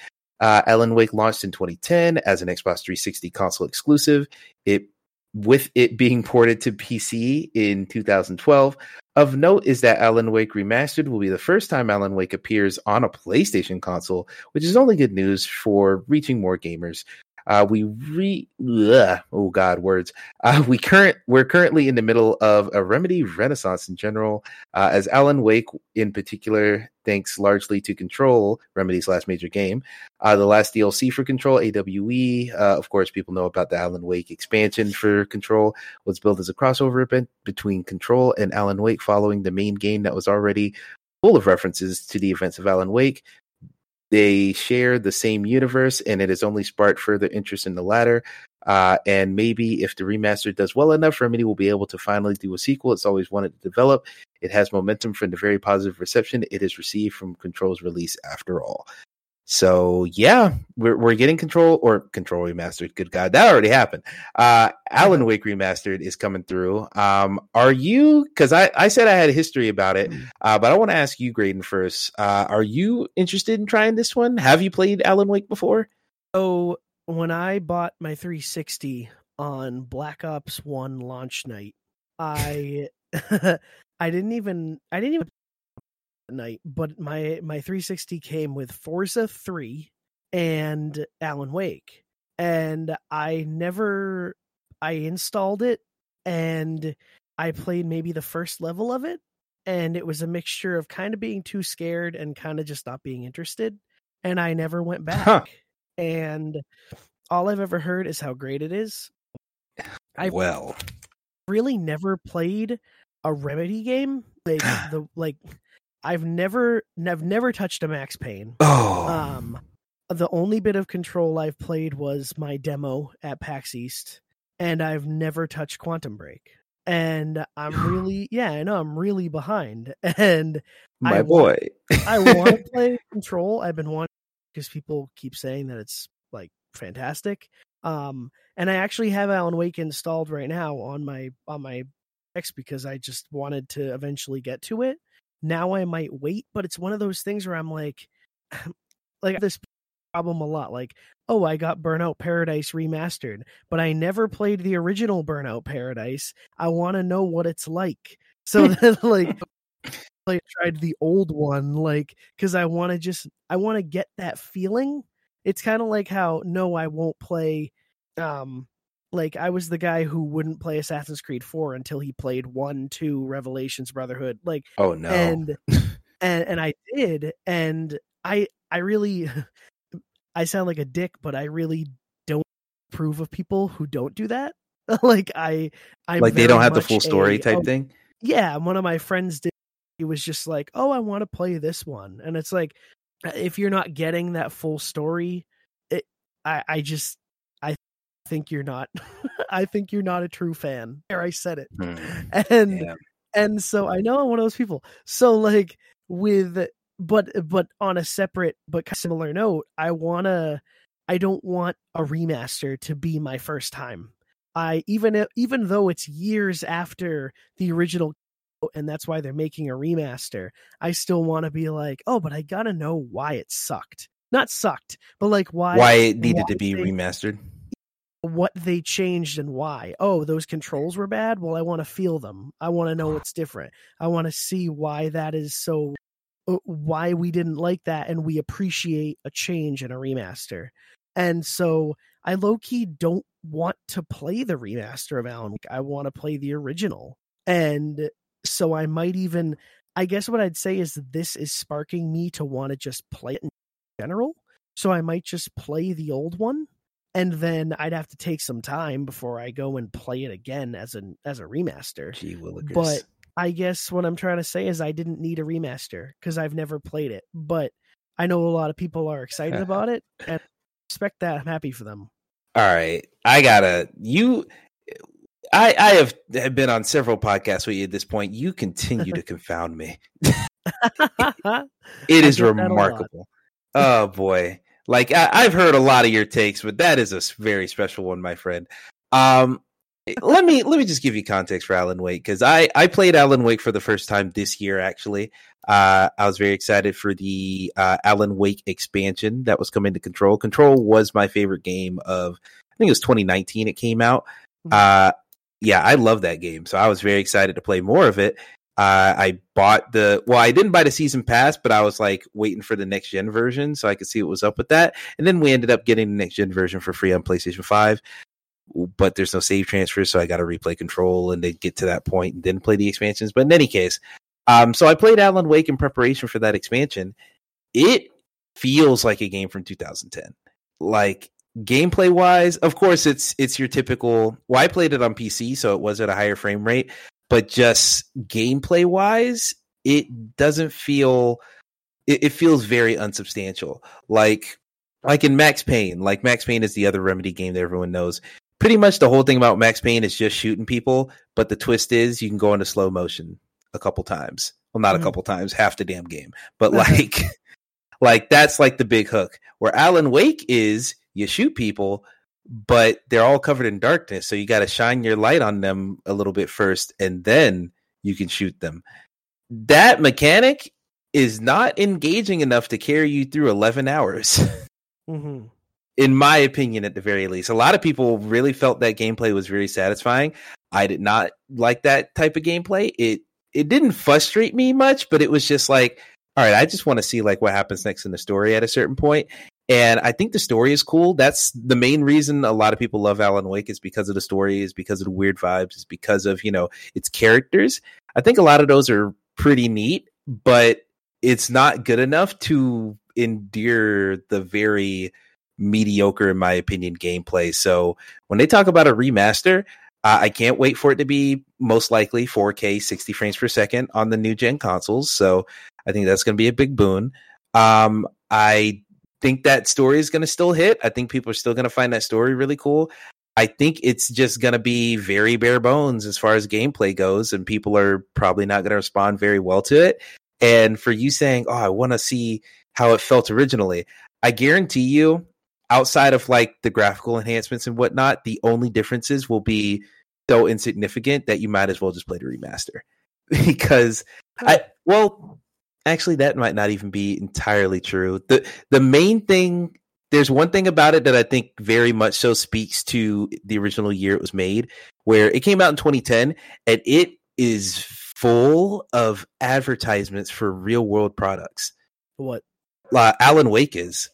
uh, Alan Wake launched in 2010 as an Xbox 360 console exclusive. It with it being ported to PC in 2012. Of note is that Alan Wake Remastered will be the first time Alan Wake appears on a PlayStation console, which is only good news for reaching more gamers. Uh, we re ugh, oh god words. Uh, we current we're currently in the middle of a remedy renaissance in general, uh, as Alan Wake in particular, thanks largely to Control, Remedy's last major game. Uh, the last DLC for Control, AWE. Uh, of course, people know about the Alan Wake expansion for Control. Was built as a crossover event between Control and Alan Wake, following the main game that was already full of references to the events of Alan Wake. They share the same universe, and it has only sparked further interest in the latter. Uh, and maybe if the remaster does well enough, Remedy will be able to finally do a sequel it's always wanted to develop. It has momentum from the very positive reception it has received from Control's release after all. So yeah, we're we're getting control or control remastered. Good God, that already happened. Uh, Alan Wake remastered is coming through. Um, are you? Because I I said I had a history about it, mm. uh, but I want to ask you, Graydon, first. Uh, are you interested in trying this one? Have you played Alan Wake before? So when I bought my 360 on Black Ops One launch night, I [laughs] I didn't even I didn't even night, but my my 360 came with Forza 3 and Alan Wake. And I never I installed it and I played maybe the first level of it and it was a mixture of kind of being too scared and kind of just not being interested and I never went [laughs] back. Huh. And all I've ever heard is how great it is. I well really never played a Remedy game. Like [gasps] the like I've never I've never touched a Max Payne. Oh. Um the only bit of control I've played was my demo at PAX East, and I've never touched Quantum Break. And I'm [sighs] really yeah, I know I'm really behind. [laughs] And my I boy. Want, I want to play [laughs] control. I've been wanting because people keep saying that it's like fantastic. Um and I actually have Alan Wake installed right now on my on my X because I just wanted to eventually get to it now I might wait, but it's one of those things where I'm like, [sighs] like this problem a lot. Like, oh, I got Burnout Paradise remastered, but I never played the original Burnout Paradise. I want to know what it's like. So [laughs] then, [laughs] like, I tried the old one, like, because I want to just, I want to get that feeling. It's kind of like how no, I won't play um like I was the guy who wouldn't play Assassin's Creed 4 until he played 1, 2, Revelations, Brotherhood. Like Oh no. And [laughs] and and I did and I I really [laughs] I sound like a dick, but I really don't approve of people who don't do that. [laughs] like I I Like they don't have the full story a, type oh, thing? Yeah, one of my friends did he was just like, "Oh, I want to play this one." And it's like uh, if you're not getting that full story, it I I just think you're not [laughs] I think you're not a true fan. There I said it. Hmm. [laughs] And yeah. and so I know I'm one of those people. So like with but but on a separate but similar note, I wanna I don't want a remaster to be my first time. I even even though it's years after the original and that's why they're making a remaster, I still want to be like, oh, but I gotta know why it sucked. Not sucked, but like why why it needed why to be they, remastered what they changed and why. Oh, those controls were bad. Well, I want to feel them. I want to know what's different. I want to see why that is so uh, why we didn't like that and we appreciate a change in a remaster. And so I low key don't want to play the remaster of Alan Wake. I want to play the original. And so I might even I guess what I'd say is this is sparking me to want to just play it in general. So I might just play the old one and then I'd have to take some time before I go and play it again as an as a remaster. Gee willikers. But I guess what I'm trying to say is I didn't need a remaster because I've never played it. But I know a lot of people are excited [laughs] about it and I respect that. I'm happy for them. All right. I gotta you I I have, have been on several podcasts with you at this point. You continue to [laughs] confound me. [laughs] It is get that a lot. remarkable. Oh boy. Like I, I've heard a lot of your takes, but that is a very special one, my friend. Um let me let me just give you context for Alan Wake because I I played Alan Wake for the first time this year. Actually, uh, I was very excited for the uh, Alan Wake expansion that was coming to Control. Control was my favorite game of I think it was 2019. It came out. Uh, yeah, I love that game, so I was very excited to play more of it. Uh, I bought the well, I didn't buy the season pass, but I was like waiting for the next gen version so I could see what was up with that. And then we ended up getting the next gen version for free on PlayStation Five but there's no save transfer, so I got to replay Control and then get to that point and then play the expansions. But in any case, um, so I played Alan Wake in preparation for that expansion. It feels like a game from 2010. Like gameplay wise, of course, it's it's your typical. Well, I played it on PC, so it was at a higher frame rate, but just gameplay wise, it doesn't feel. It, it feels very unsubstantial. Like like in Max Payne, like Max Payne is the other Remedy game that everyone knows. Pretty much the whole thing about Max Payne is just shooting people, but the twist is you can go into slow motion a couple times. Well, not Mhm. a couple times, half the damn game. But like [laughs] like that's like the big hook. Where Alan Wake is you shoot people, but they're all covered in darkness, so you got to shine your light on them a little bit first and then you can shoot them. That mechanic is not engaging enough to carry you through 11 hours. [laughs] Mm-hmm. in my opinion, at the very least. A lot of people really felt that gameplay was very satisfying. I did not like that type of gameplay. It it didn't frustrate me much, but it was just like, all right, I just want to see like what happens next in the story at a certain point. And I think the story is cool. That's the main reason a lot of people love Alan Wake is because of the story, is because of the weird vibes, is because of, you know, its characters. I think a lot of those are pretty neat, but it's not good enough to endear the very mediocre, in my opinion, gameplay. So when they talk about a remaster, uh, I can't wait for it to be most likely 4K, 60 frames per second on the new gen consoles. So I think that's going to be a big boon. Um, I think that story is going to still hit. I think people are still going to find that story really cool. I think it's just going to be very bare bones as far as gameplay goes, and people are probably not going to respond very well to it. And for you saying, "Oh, I want to see how it felt originally," I guarantee you, outside of like the graphical enhancements and whatnot, the only differences will be so insignificant that you might as well just play the remaster [laughs] because I well actually that might not even be entirely true. The the main thing there's one thing about it that I think very much so speaks to the original year it was made, where it came out in 2010 and it is full of advertisements for real world products. What? Uh, Alan Wake is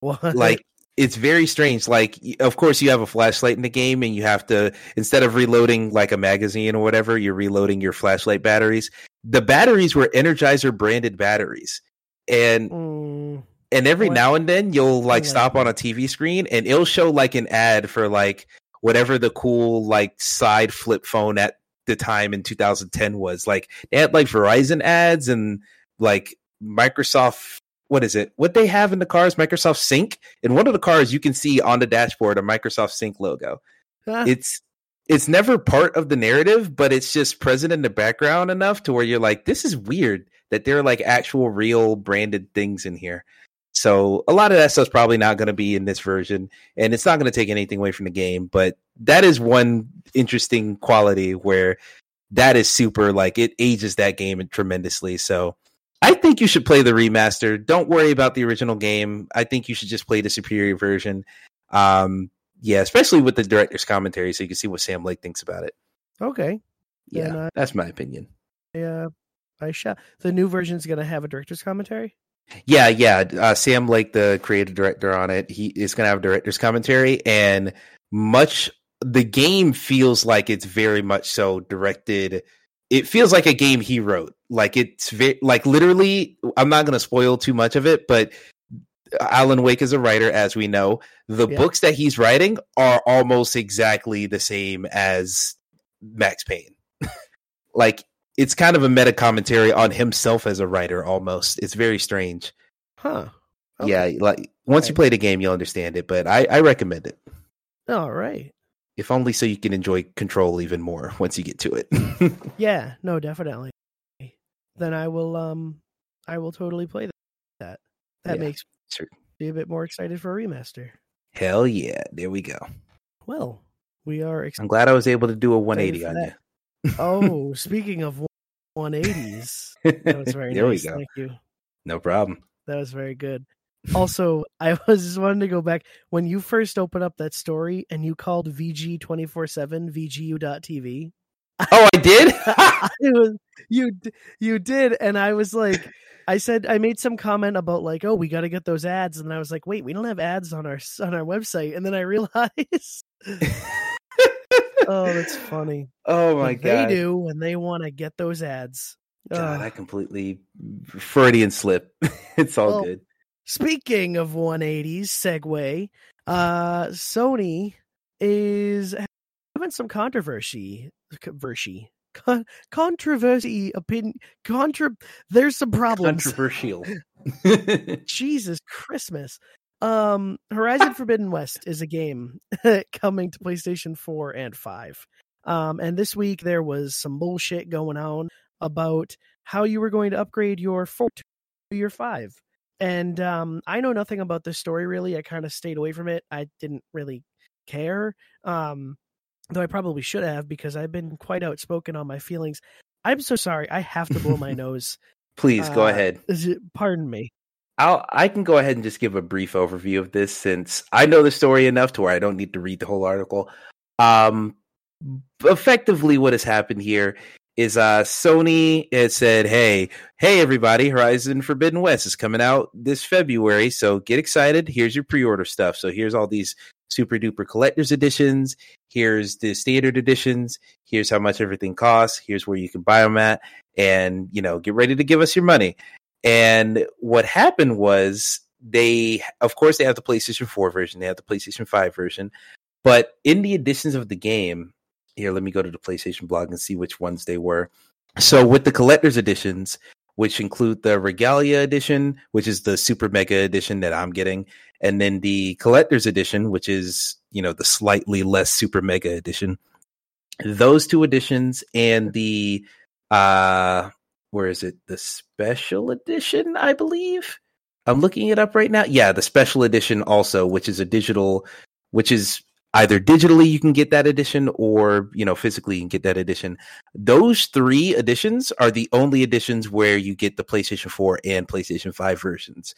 What? like it's very strange like of course you have a flashlight in the game and you have to instead of reloading like a magazine or whatever you're reloading your flashlight batteries. The batteries were energizer branded batteries. And Mm, and every What? now and then you'll like like stop on a tv screen and it'll show like an ad for like whatever the cool like side flip phone at the time in 2010 was. Like they had like verizon ads and like microsoft what is it? What they have in the cars microsoft sync in one of the cars you can see on the dashboard a microsoft sync logo. Ah, it's it's never part of the narrative but it's just present in the background enough to where you're like this is weird that there are like actual real branded things in here. So a lot of that stuff's probably not going to be in this version and it's not going to take anything away from the game but that is one interesting quality where that is super like it ages that game tremendously so i think you should play the remaster don't worry about the original game i think you should just play the superior version um yeah, especially with the director's commentary, so you can see what Sam Lake thinks about it. Okay. Yeah, uh, that's my opinion. Yeah. I shall. The new version is gonna have a director's commentary. Yeah, yeah. Uh, Sam Lake, the creative director on it, he is going to have a director's commentary, and much the game feels like it's very much so directed. It feels like a game he wrote. Like it's very, like literally. I'm not going to spoil too much of it, but Alan Wake is a writer, as we know. The Yeah. books that he's writing are almost exactly the same as Max Payne. [laughs] like it's kind of a meta commentary on himself as a writer. Almost, it's very strange. Huh. Yeah, like once you play the game, you'll understand it. But I, I recommend it, All right. If only so you can enjoy Control even more once you get to it. [laughs] Yeah. No, definitely. Then I will. Um, I will totally play that. That Yeah, makes sure. me a bit more excited for a remaster. Hell yeah! There we go. Well, we are. I'm glad I was able to do a 180 on that. you. [laughs] oh, speaking of 180s, that was [laughs] very there nice. we go. Thank you. No problem. That was very good. Also, I [laughs] was just wanting to go back when you first opened up that story and you called VG twenty four seven VGU.tv. Oh, I did. [laughs] I was you you did, and I was like, I said I made some comment about like, oh, we got to get those ads, and I was like, wait, we don't have ads on our on our website, and then I [laughs] realized, oh, that's funny. oh my But god! they do, and they want to get those ads. God, Ugh. I completely Freudian slip. it's all Well, good. Speaking of 180s segue, uh Sony is having some controversy controversy con- controversy opinion contra there's some problems Controversial. [laughs] [laughs] Jesus Christmas. Um Horizon [laughs] Forbidden West is a game coming to PlayStation 4 and 5. Um and this week there was some bullshit going on about how you were going to upgrade your 4 to your 5. And um I know nothing about this story really. I kind of stayed away from it. I didn't really care. Um though I probably should have because I've been quite outspoken on my feelings. I'm so sorry. I have to blow my [laughs] nose. Please go Uh, ahead. Is it, pardon me. I'll I can go ahead and just give a brief overview of this since I know the story enough to where I don't need to read the whole article. Um effectively what has happened here is uh Sony has said, "Hey, hey everybody, Horizon Forbidden West is coming out this February, so get excited. Here's your pre-order stuff. So here's all these super duper collector's editions, here's the standard editions, here's how much everything costs, here's where you can buy them at, and you know, get ready to give us your money." And what happened was they, of course, they have the PlayStation 4 version, they have the PlayStation 5 version, but in the editions of the game, here, let me go to the PlayStation blog and see which ones they were. So, with the collector's editions, which include the Regalia edition, which is the super mega edition that I'm getting, and then the collector's edition, which is, you know, the slightly less super mega edition. Those two editions and the uh where is it? The special edition, I believe. I'm looking it up right now. Yeah, the special edition also, which is a digital, which is either digitally you can get that edition or you know physically you can get that edition. Those three editions are the only editions where you get the PlayStation 4 and PlayStation 5 versions.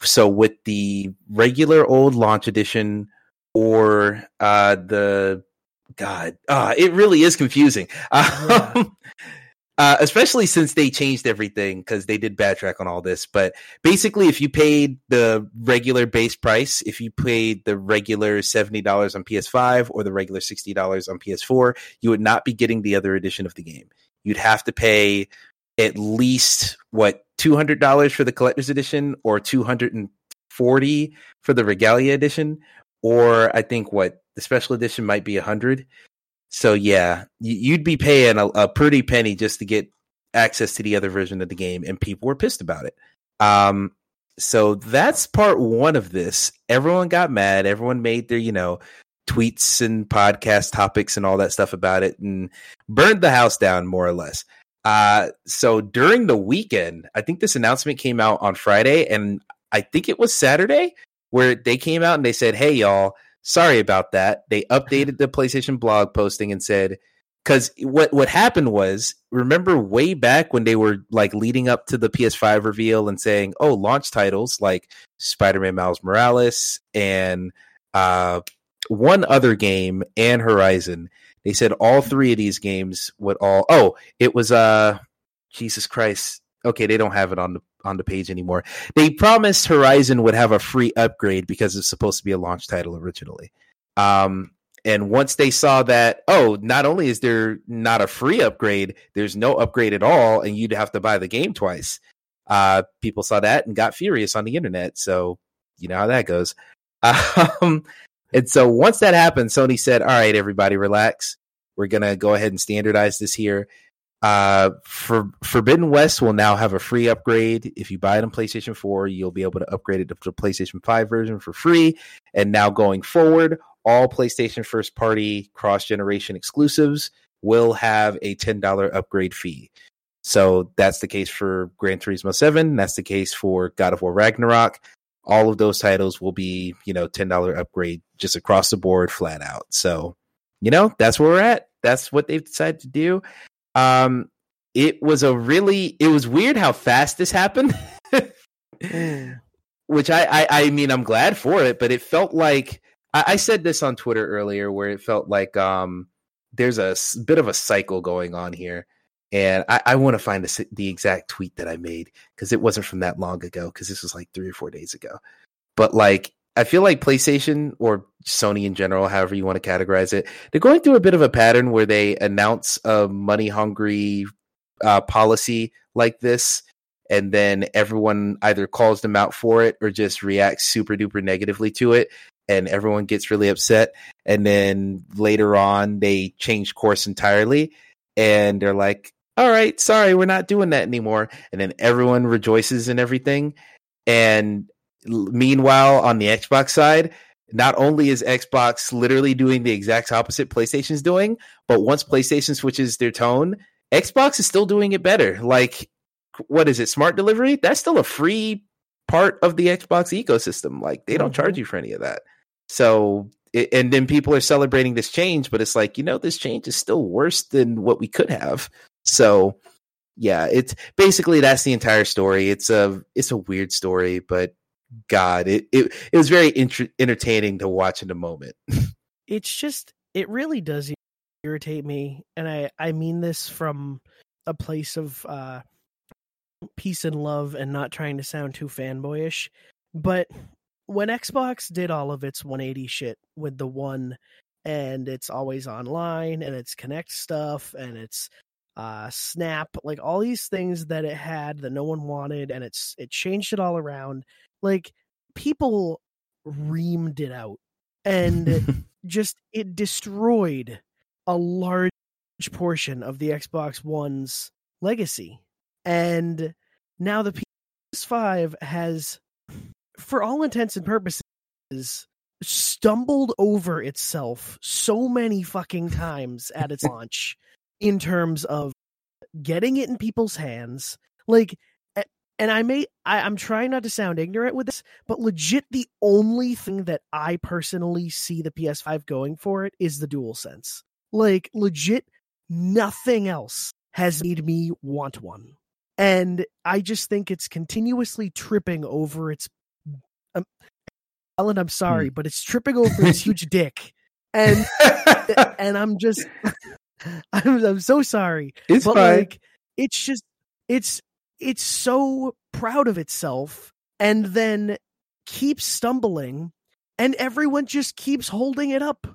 So with the regular old launch edition or uh the God, uh, it really is confusing. Um, uh, especially since they changed everything because they did backtrack on all this. But basically, if you paid the regular base price, if you paid the regular seventy dollars on PS5 or the regular sixty dollars on PS4, you would not be getting the other edition of the game. You'd have to pay at least what two hundred dollars for the collector's edition, or two hundred and forty for the Regalia edition, or I think what the special edition might be a hundred. So yeah, you'd be paying a, a pretty penny just to get access to the other version of the game, and people were pissed about it. Um, so that's part one of this. Everyone got mad. Everyone made their you know tweets and podcast topics and all that stuff about it, and burned the house down more or less. Uh, so during the weekend, I think this announcement came out on Friday, and I think it was Saturday where they came out and they said, "Hey, y'all." Sorry about that. They [laughs] updated the PlayStation blog posting and said because what what happened was remember way back when they were like leading up to the PS5 reveal and saying, "Oh, launch titles like Spider-Man Miles Morales and uh one other game and Horizon. They said all three of these games would all. Oh, it was uh, Jesus Christ. Okay, they don't have it on the on the page anymore. They promised Horizon would have a free upgrade because it's supposed to be a launch title originally. Um, and once they saw that, oh, not only is there not a free upgrade, there's no upgrade at all, and you'd have to buy the game twice. Uh, people saw that and got furious on the internet. So you know how that goes. [laughs] Um, and so once that happened, Sony said, "All right, everybody, relax. We're gonna go ahead and standardize this here. Uh, for Forbidden West will now have a free upgrade. If you buy it on PlayStation 4, you'll be able to upgrade it to the PlayStation 5 version for free. And now going forward, all PlayStation first party cross generation exclusives will have a $10 upgrade fee. So that's the case for Gran Turismo 7. That's the case for God of War Ragnarok. All of those titles will be, you know, $10 upgrade just across the board, flat out. So, you know, that's where we're at. That's what they've decided to do. Um, it was a really, it was weird how fast this happened. [sighs] Which I, I, I mean, I'm glad for it, but it felt like I, I said this on Twitter earlier, where it felt like um, there's a s- bit of a cycle going on here, and I, I want to find the, the exact tweet that I made because it wasn't from that long ago, because this was like three or four days ago. But like, I feel like PlayStation or Sony in general, however you want to categorize it, they're going through a bit of a pattern where they announce a money hungry uh, policy like this, and then everyone either calls them out for it or just reacts super duper negatively to it and everyone gets really upset and then later on they change course entirely and they're like all right sorry we're not doing that anymore and then everyone rejoices and everything and meanwhile on the xbox side not only is xbox literally doing the exact opposite playstation's doing but once playstation switches their tone xbox is still doing it better. Like what is it smart delivery? That's still a free part of the xbox ecosystem. Like they don't charge mm-hmm. you for any of that. So, it, and then people are celebrating this change, but it's like, you know, this change is still worse than what we could have. So, yeah, it's basically that's the entire story. It's a it's a weird story, but God, it it, it was very inter- entertaining to watch in the moment. [laughs] it's just it really does irritate me and i i mean this from a place of uh peace and love and not trying to sound too fanboyish but when xbox did all of its 180 shit with the one and it's always online and it's Kinect stuff and it's uh snap like all these things that it had that no one wanted and it's it changed it all around like people reamed it out and [laughs] just it destroyed a large portion of the Xbox One's legacy. And now the PS5 has, for all intents and purposes, stumbled over itself so many fucking times at its [laughs] launch in terms of getting it in people's hands. Like, and I may, I, I'm trying not to sound ignorant with this, but legit the only thing that I personally see the PS5 going for it is the dual sense. Like legit nothing else has made me want one. And I just think it's continuously tripping over its um, Ellen, I'm sorry, but it's tripping over its [laughs] huge dick. And and I'm just [laughs] I'm I'm so sorry it's but fine. like it's just it's it's so proud of itself and then keeps stumbling and everyone just keeps holding it up.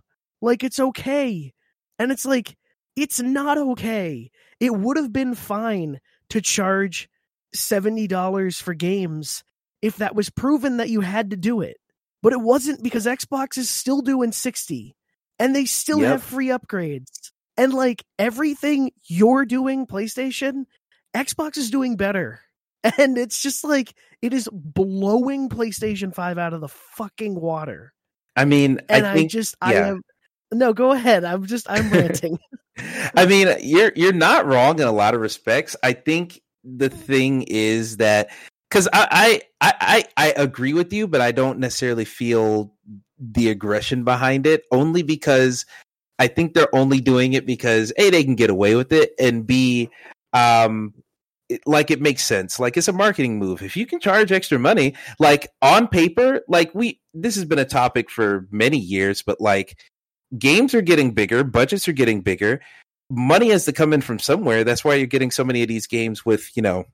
Like it's okay. And it's like it's not okay. It would have been fine to charge $70 for games if that was proven that you had to do it. But it wasn't because xbox is still doing 60 and they still Yep. have free upgrades. And like everything you're doing, PlayStation, Xbox is doing better. [laughs] And it's just like it is blowing PlayStation 5 out of the fucking water. I mean, And I I, think just I yeah. am No, go ahead. I'm just I'm [laughs] ranting. I mean, you're you're not wrong in a lot of respects. I think the thing is that because I, I I I agree with you, but I don't necessarily feel the aggression behind it. Only because I think they're only doing it because a they can get away with it, and b um it, like it makes sense. Like it's a marketing move. If you can charge extra money, like on paper, like we this has been a topic for many years, but like games are getting bigger, budgets are getting bigger, money has to come in from somewhere. That's why you're getting so many of these games with, you know,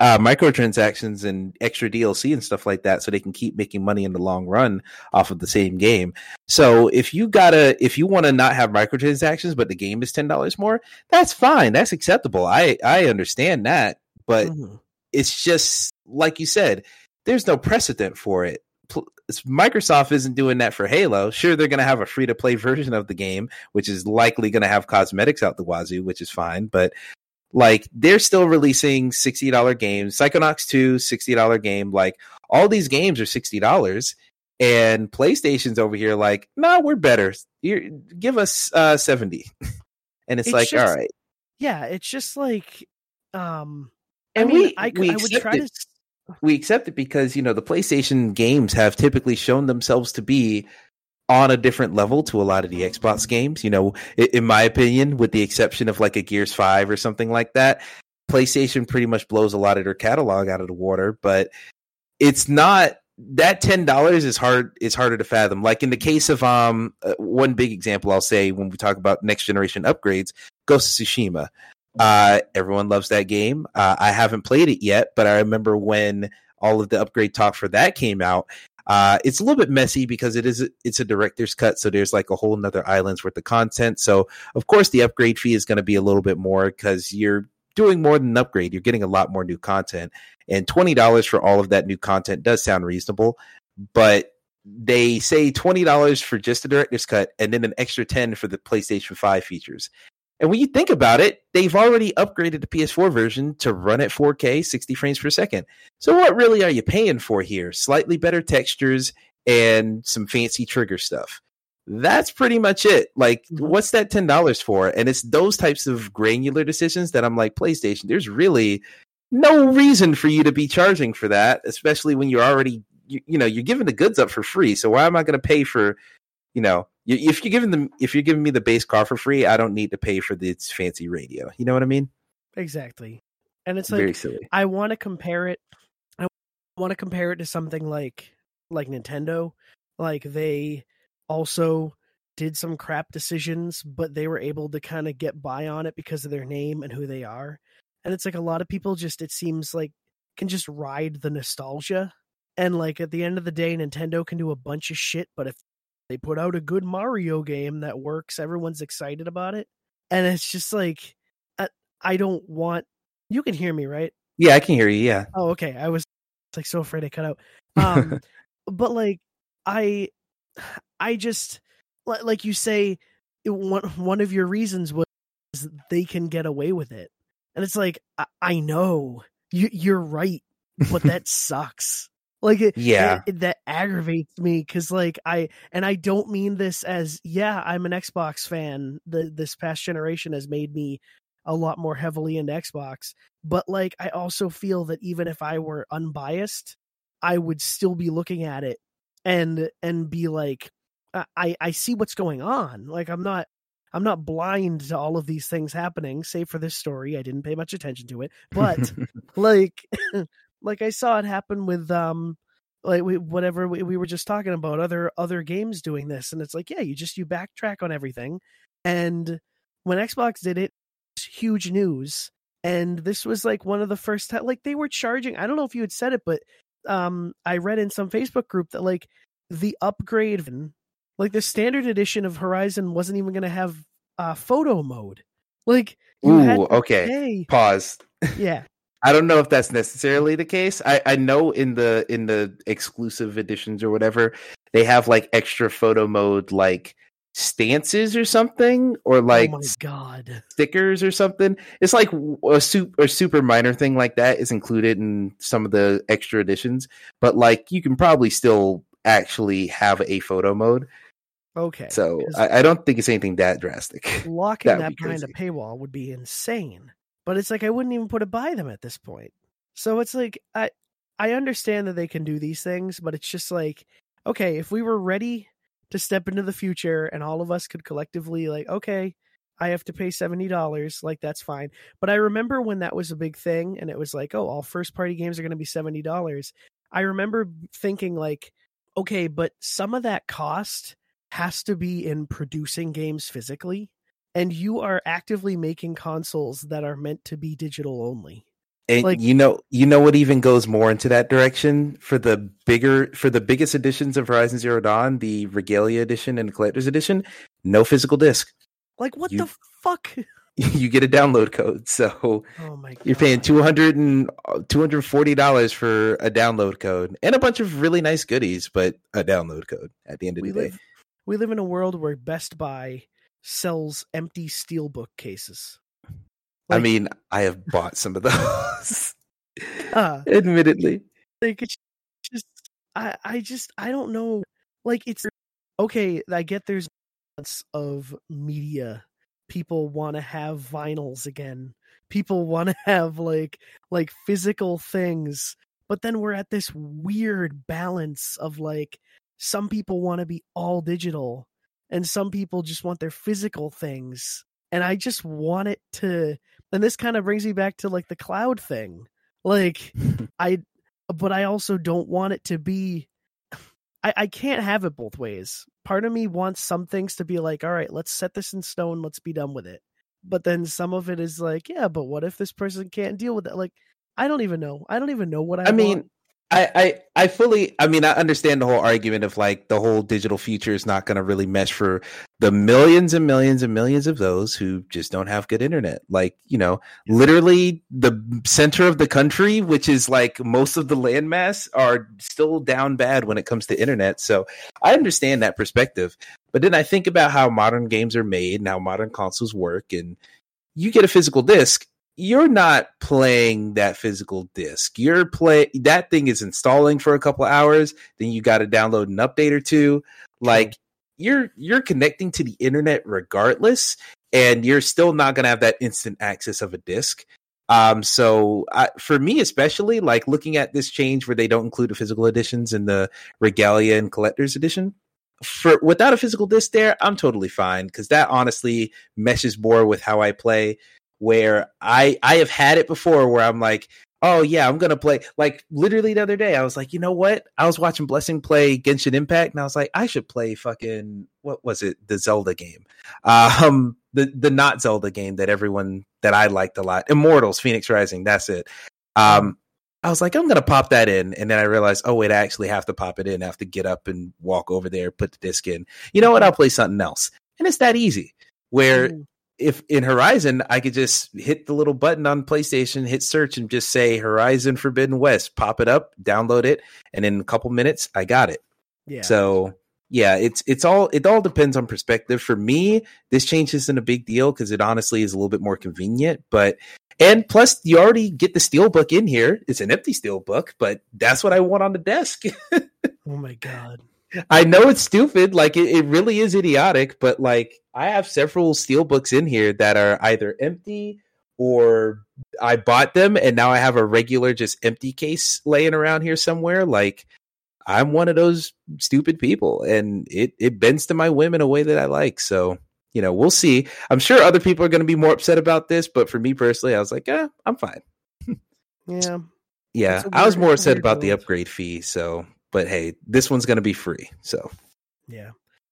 uh, microtransactions and extra DLC and stuff like that, so they can keep making money in the long run off of the same game. So if you gotta, if you want to not have microtransactions, but the game is ten dollars more, that's fine. That's acceptable. I I understand that, but mm-hmm. it's just like you said, there's no precedent for it. Microsoft isn't doing that for Halo. Sure, they're going to have a free to play [laughs] version of the game, which is likely going to have cosmetics out the wazoo, which is fine. But like, they're still releasing sixty dollar games. Psychonauts 2, $60 game. Like, all these games are sixty dollars, and PlayStation's over here like, no, we're better. You're, give us uh, seventy, [laughs] and it's, it's like, just, all right, yeah, it's just like, um, and I mean, we, I, we I would try it. to we accept it because you know the PlayStation games have typically shown themselves to be on a different level to a lot of the Xbox games. You know, in my opinion, with the exception of like a Gears Five or something like that, PlayStation pretty much blows a lot of their catalog out of the water. But it's not that ten dollars is hard is harder to fathom. Like in the case of um uh, one big example, I'll say when we talk about next generation upgrades, Ghost of Tsushima. Uh, everyone loves that game. Uh, I haven't played it yet, but I remember when all of the upgrade talk for that came out. Uh, it's a little bit messy because it is it's a director's cut, so there's like a whole nother island's worth of content. So of course the upgrade fee is going to be a little bit more because you're doing more than an upgrade. You're getting a lot more new content, and twenty dollars for all of that new content does sound reasonable. But they say twenty dollars for just the director's cut, and then an extra ten for the PlayStation Five features. And when you think about it, they've already upgraded the PS4 version to run at 4K, 60 frames per second. So what really are you paying for here? Slightly better textures and some fancy trigger stuff. That's pretty much it. Like, mm-hmm. what's that $10 for? And it's those types of granular decisions that I'm like, PlayStation, there's really no reason for you to be charging for that, especially when you're already, you, you know, you're giving the goods up for free. So why am I going to pay for, you know, if you're giving them if you're giving me the base car for free, I don't need to pay for this fancy radio. You know what I mean? Exactly. And it's like very silly. I want to compare it. I want to compare it to something like like Nintendo. Like they also did some crap decisions, but they were able to kind of get by on it because of their name and who they are. And it's like a lot of people just it seems like can just ride the nostalgia. And like at the end of the day, Nintendo can do a bunch of shit, but if they put out a good Mario game that works. Everyone's excited about it. And it's just like, I, I don't want. You can hear me, right? Yeah, I can hear you. Yeah. Oh, okay. I was like so afraid I cut out. [laughs] Um, but like, I, I just like you say, one one of your reasons was they can get away with it, and it's like I, I know you, you're right, but [laughs] that sucks. Like it, yeah, it, that aggravates me because like I and I don't mean this as yeah I'm an Xbox fan. The this past generation has made me a lot more heavily into Xbox, but like I also feel that even if I were unbiased, I would still be looking at it and and be like I I see what's going on. Like I'm not I'm not blind to all of these things happening, save for this story. I didn't pay much attention to it, but [laughs] like [laughs] like I saw it happen with um like we, whatever we, we were just talking about other other games doing this and it's like yeah you just you backtrack on everything and when Xbox did it huge news and this was like one of the first time like they were charging I don't know if you had said it but um I read in some Facebook group that like the upgrade like the standard edition of Horizon wasn't even going to have uh photo mode like Ooh, okay. Pause. Yeah. I don't know if that's necessarily the case. I, I know in the in the exclusive editions or whatever, they have like extra photo mode like stances or something or oh like oh my god. stickers or something. It's like a super, a super minor thing like that is included in some of the extra editions but like you can probably still actually have a photo mode. Okay so I, I, don't think it's anything that drastic. Locking that, that behind a paywall would be insane but it's like I wouldn't even put it by them at this point. So it's like I I understand that they can do these things, but it's just like okay, if we were ready to step into the future and all of us could collectively like okay, I have to pay $70. Like, that's fine. But I remember when that was a big thing and it was like, oh, all first party games are going to be $70. I remember thinking, like, okay, but some of that cost has to be in producing games physically. And you are actively making consoles that are meant to be digital only. And Like- you know, you know what even goes more into that direction for the bigger, for the biggest editions of Horizon Zero Dawn, the Regalia edition and the Collector's edition, no physical disc. Like, what You- the fuck? [laughs] [laughs] you get a download code, so Oh my god. you're paying 200 and uh, 240 dollars for a download code and a bunch of really nice goodies, but a download code at the end of we the day. we live in a world where Best Buy sells empty steelbook cases. I mean, I have bought some of those, [laughs] Uh, admittedly. like it's just I I just I don't know. Like it's okay. I get there's lots of media. People want to have vinyls again. People want to [laughs] have like like physical things. But then we're at this weird balance of like some people want to be all digital and some people just want their physical things. And I just want it to and this kind of brings me back to like the cloud thing. Like [laughs] I but I also don't want it to be I, I can't have it both ways. Part of me wants some things to be like, all right, let's set this in stone, let's be done with it. But then some of it is like, yeah, but what if this person can't deal with it? Like, I don't even know. I don't even know what I, I mean, want. I, I I fully I mean I understand the whole argument of like the whole digital future is not going to really mesh for the millions and millions and millions of those who just don't have good internet. Like, you know, literally the center of the country, which is like most of the landmass are still down bad when it comes to internet. So, I understand that perspective. But then I think about how modern games are made and how modern consoles work and you get a physical disc you're not playing that physical disc. You're play that thing is installing for a couple hours, then you got to download an update or two. Like you're you're connecting to the internet regardless, and you're still not going to have that instant access of a disc. Um, so I, for me, especially like looking at this change where they don't include the physical editions in the regalia and collector's edition. For without a physical disc there, I'm totally fine because that honestly meshes more with how I play where I I have had it before where I'm like, oh yeah, I'm gonna play. Like literally the other day, I was like, you know what? I was watching Blessing play Genshin Impact, and I was like, I should play fucking what was it? The Zelda game, [laughs] um, the the not Zelda game that everyone that I liked a lot, Immortals, Phoenix Rising. That's it. Um, I was like, I'm gonna pop that in, and then I realized, oh wait, I actually have to pop it in. I have to get up and walk over there, put the disc in. You know what? I'll play something else, and it's that easy. Where Ooh. If in Horizon, I could just hit the little button on PlayStation, hit search, and just say Horizon Forbidden West, pop it up, download it, and in a couple minutes, I got it. yeah. So yeah, it's it's all it all depends on perspective. For me, this change isn't a big deal because it honestly is a little bit more convenient. But and plus, you already get the steel book in here. It's an empty steel book, but that's what I want on the desk. [laughs] oh my god. I know it's stupid, like it, it really is idiotic, but like I have several steel books in here that are either empty or I bought them and now I have a regular just empty case laying around here somewhere. Like I'm one of those stupid people and it it bends to my whim in a way that I like. So, you know, we'll see. I'm sure other people are going to be more upset about this, but for me personally, I was like, "Yeah, I'm fine." Yeah. Yeah, a I was more upset weird about the upgrade fee, so but hey, this one's going to be free. So, Yeah.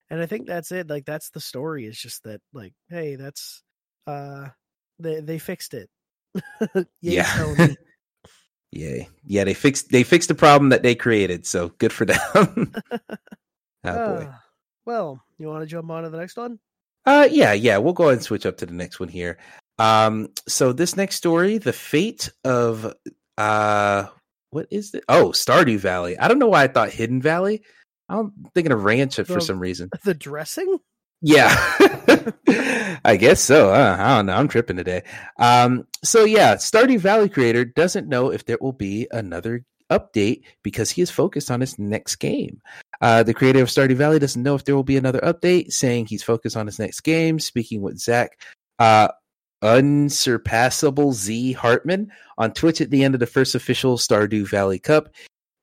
And I think that's it. Like that's the story. Is just that like, hey, that's uh they they fixed it. [laughs] Yay, Yeah. [laughs] Yay. Yeah, they fixed they fixed the problem that they created, so good for [laughs] them. oh boy. Ah, well, you want to jump on to the next one? Uh yeah, yeah, we'll go ahead and switch up to the next one here. Um so this next story, the fate of uh what is it? Oh, Stardew Valley. I don't know why I thought Hidden Valley. I'm thinking of Ranch for some reason. The dressing? Yeah, [laughs] [laughs] I guess so. Uh, I don't know. I'm tripping today. Um, so yeah, Stardew Valley creator doesn't know if there will be another update because he is focused on his next game. Uh, the creator of Stardew Valley doesn't know if there will be another update, saying he's focused on his next game. Speaking with Zach, uh, unsurpassable Z Hartman on Twitch at the end of the first official Stardew Valley Cup.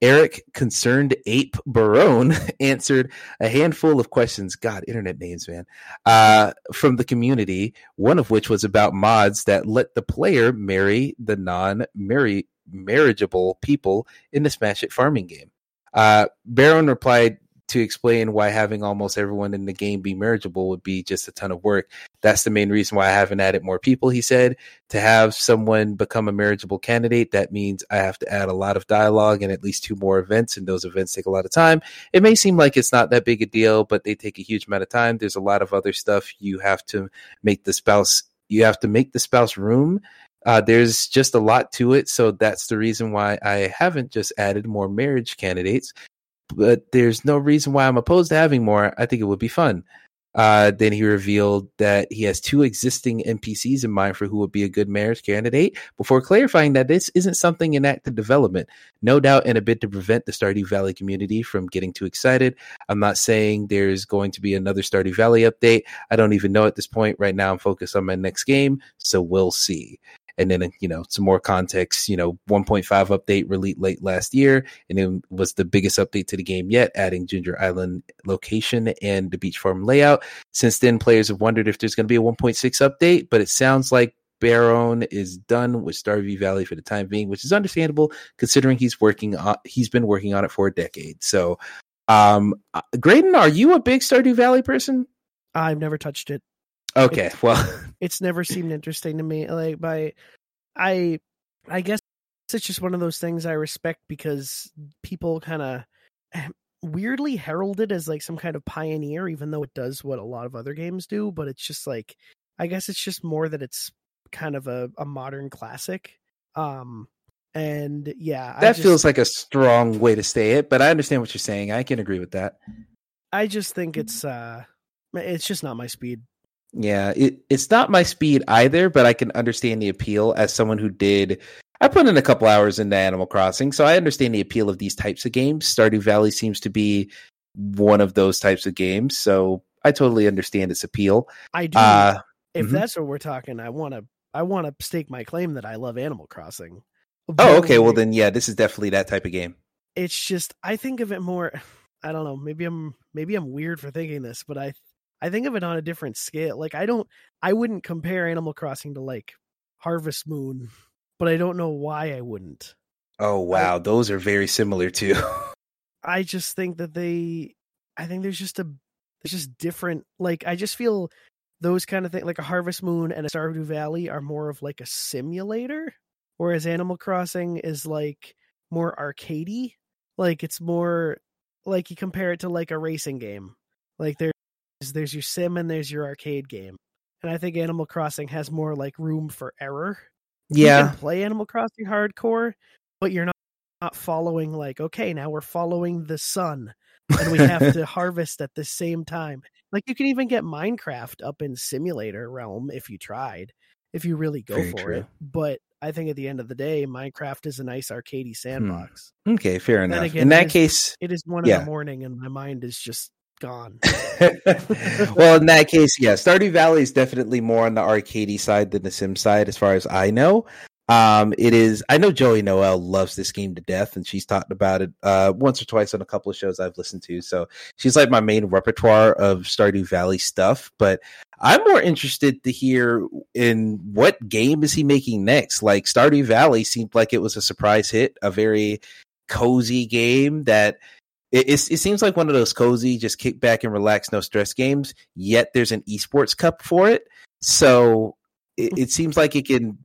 Eric Concerned Ape Barone [laughs] answered a handful of questions. God, internet names, man. Uh, from the community, one of which was about mods that let the player marry the non marriageable people in the Smash It farming game. Uh, Barone replied, to explain why having almost everyone in the game be marriageable would be just a ton of work. That's the main reason why I haven't added more people, he said. To have someone become a marriageable candidate, that means I have to add a lot of dialogue and at least two more events, and those events take a lot of time. It may seem like it's not that big a deal, but they take a huge amount of time. There's a lot of other stuff you have to make the spouse you have to make the spouse room uh, there's just a lot to it. So that's the reason why I haven't just added more marriage candidates but there's no reason why I'm opposed to having more. I think it would be fun. Uh, then he revealed that he has two existing NPCs in mind for who would be a good marriage candidate before clarifying that this isn't something in active development. No doubt, in a bid to prevent the Stardew Valley community from getting too excited. I'm not saying there's going to be another Stardew Valley update. I don't even know at this point. Right now, I'm focused on my next game, so we'll see and then you know some more context you know 1.5 update released late last year and it was the biggest update to the game yet adding ginger island location and the beach farm layout since then players have wondered if there's going to be a 1.6 update but it sounds like Barone is done with Stardew Valley for the time being, which is understandable considering he's working on he's been working on it for a decade. So, um, uh, Graydon, are you a big Stardew Valley person? I've never touched it. Okay, it's, well, it's never seemed interesting to me. Like by, I, I guess it's just one of those things I respect because people kind of weirdly heralded as like some kind of pioneer, even though it does what a lot of other games do. But it's just like, I guess it's just more that it's kind of a, a modern classic. Um, and yeah, that just, feels like a strong way to say it, but I understand what you're saying. I can agree with that. I just think it's uh, it's just not my speed. Yeah, it, it's not my speed either, but I can understand the appeal as someone who did. I put in a couple hours into Animal Crossing, so I understand the appeal of these types of games. Stardew Valley seems to be one of those types of games, so I totally understand its appeal. I do. Uh, if mm-hmm. that's what we're talking, I want to. I want to stake my claim that I love Animal Crossing. oh, okay. Well, then, yeah, this is definitely that type of game. It's just I think of it more. [sighs] I don't know. Maybe I'm maybe I'm weird for thinking this, but I I think of it on a different scale. Like I don't I wouldn't compare Animal Crossing to like Harvest Moon, but I don't know why I wouldn't. Oh wow, I, those are very similar too. [laughs] I just think that they I think there's just a there's just different like I just feel those kind of things like a Harvest Moon and a Stardew Valley are more of like a simulator, whereas Animal Crossing is like more arcadey. Like it's more like you compare it to like a racing game. Like there there's your sim and there's your arcade game. And I think Animal Crossing has more like room for error. Yeah. You can play Animal Crossing hardcore, but you're not, not following like, okay, now we're following the sun and we have to [laughs] harvest at the same time. Like you can even get Minecraft up in simulator realm if you tried, if you really go Very for true. it. But I think at the end of the day, Minecraft is a nice arcadey hmm. sandbox. Hmm. Okay, fair enough. Again, in that case, it is one yeah. in the morning, and my mind is just gone. [laughs] [laughs] well, in that case, yeah, Stardew Valley is definitely more on the arcadey side than the sim side, as far as I know. Um, it is. I know Joey Noel loves this game to death, and she's talked about it uh, once or twice on a couple of shows I've listened to. So she's like my main repertoire of Stardew Valley stuff. But I'm more interested to hear in what game is he making next. Like Stardew Valley seemed like it was a surprise hit, a very cozy game that it, it, it seems like one of those cozy, just kick back and relax, no stress games. Yet there's an esports cup for it, so it, it seems like it can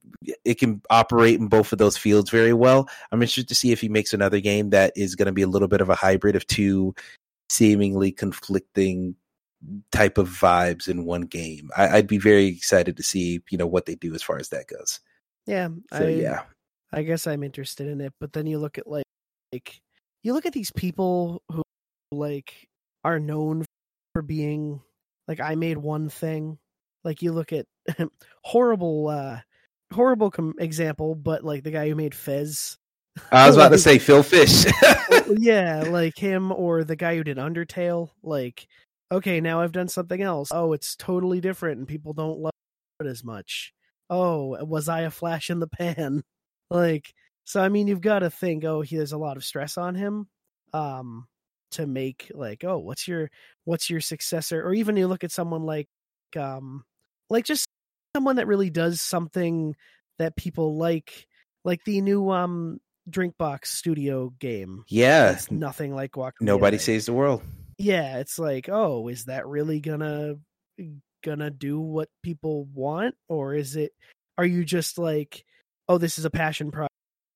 it can operate in both of those fields very well. I'm interested to see if he makes another game that is going to be a little bit of a hybrid of two seemingly conflicting type of vibes in one game. I, would be very excited to see you know what they do as far as that goes. Yeah, so, I, yeah. I guess I'm interested in it, but then you look at like like you look at these people who like are known for being like I made one thing. Like you look at [laughs] horrible uh horrible com- example, but like the guy who made Fez. [laughs] I was about to say Phil Fish. [laughs] yeah, like him or the guy who did Undertale. Like, okay, now I've done something else. Oh, it's totally different and people don't love it as much. Oh, was I a flash in the pan? Like, So I mean, you've got to think, oh, he has a lot of stress on him, um, to make like, oh, what's your what's your successor? Or even you look at someone like, um, like just someone that really does something that people like, like the new um DrinkBox Studio game. Yeah, It's nothing like Guacamelee. nobody saves the world. yeah it's like oh is that really gonna gonna do what people want or is it are you just like oh this is a passion pro-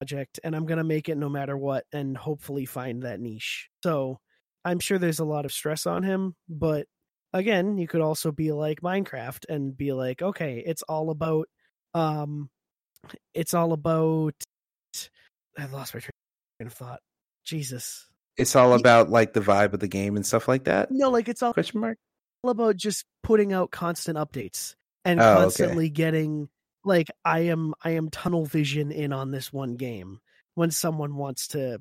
project and i'm gonna make it no matter what and hopefully find that niche so i'm sure there's a lot of stress on him but again you could also be like minecraft and be like okay it's all about um it's all about i lost my train of thought jesus It's all about like the vibe of the game and stuff like that. no like it's all Question mark. all about just putting out constant updates and Oh, okay. constantly getting like I am I am tunnel vision in on this one game when someone wants to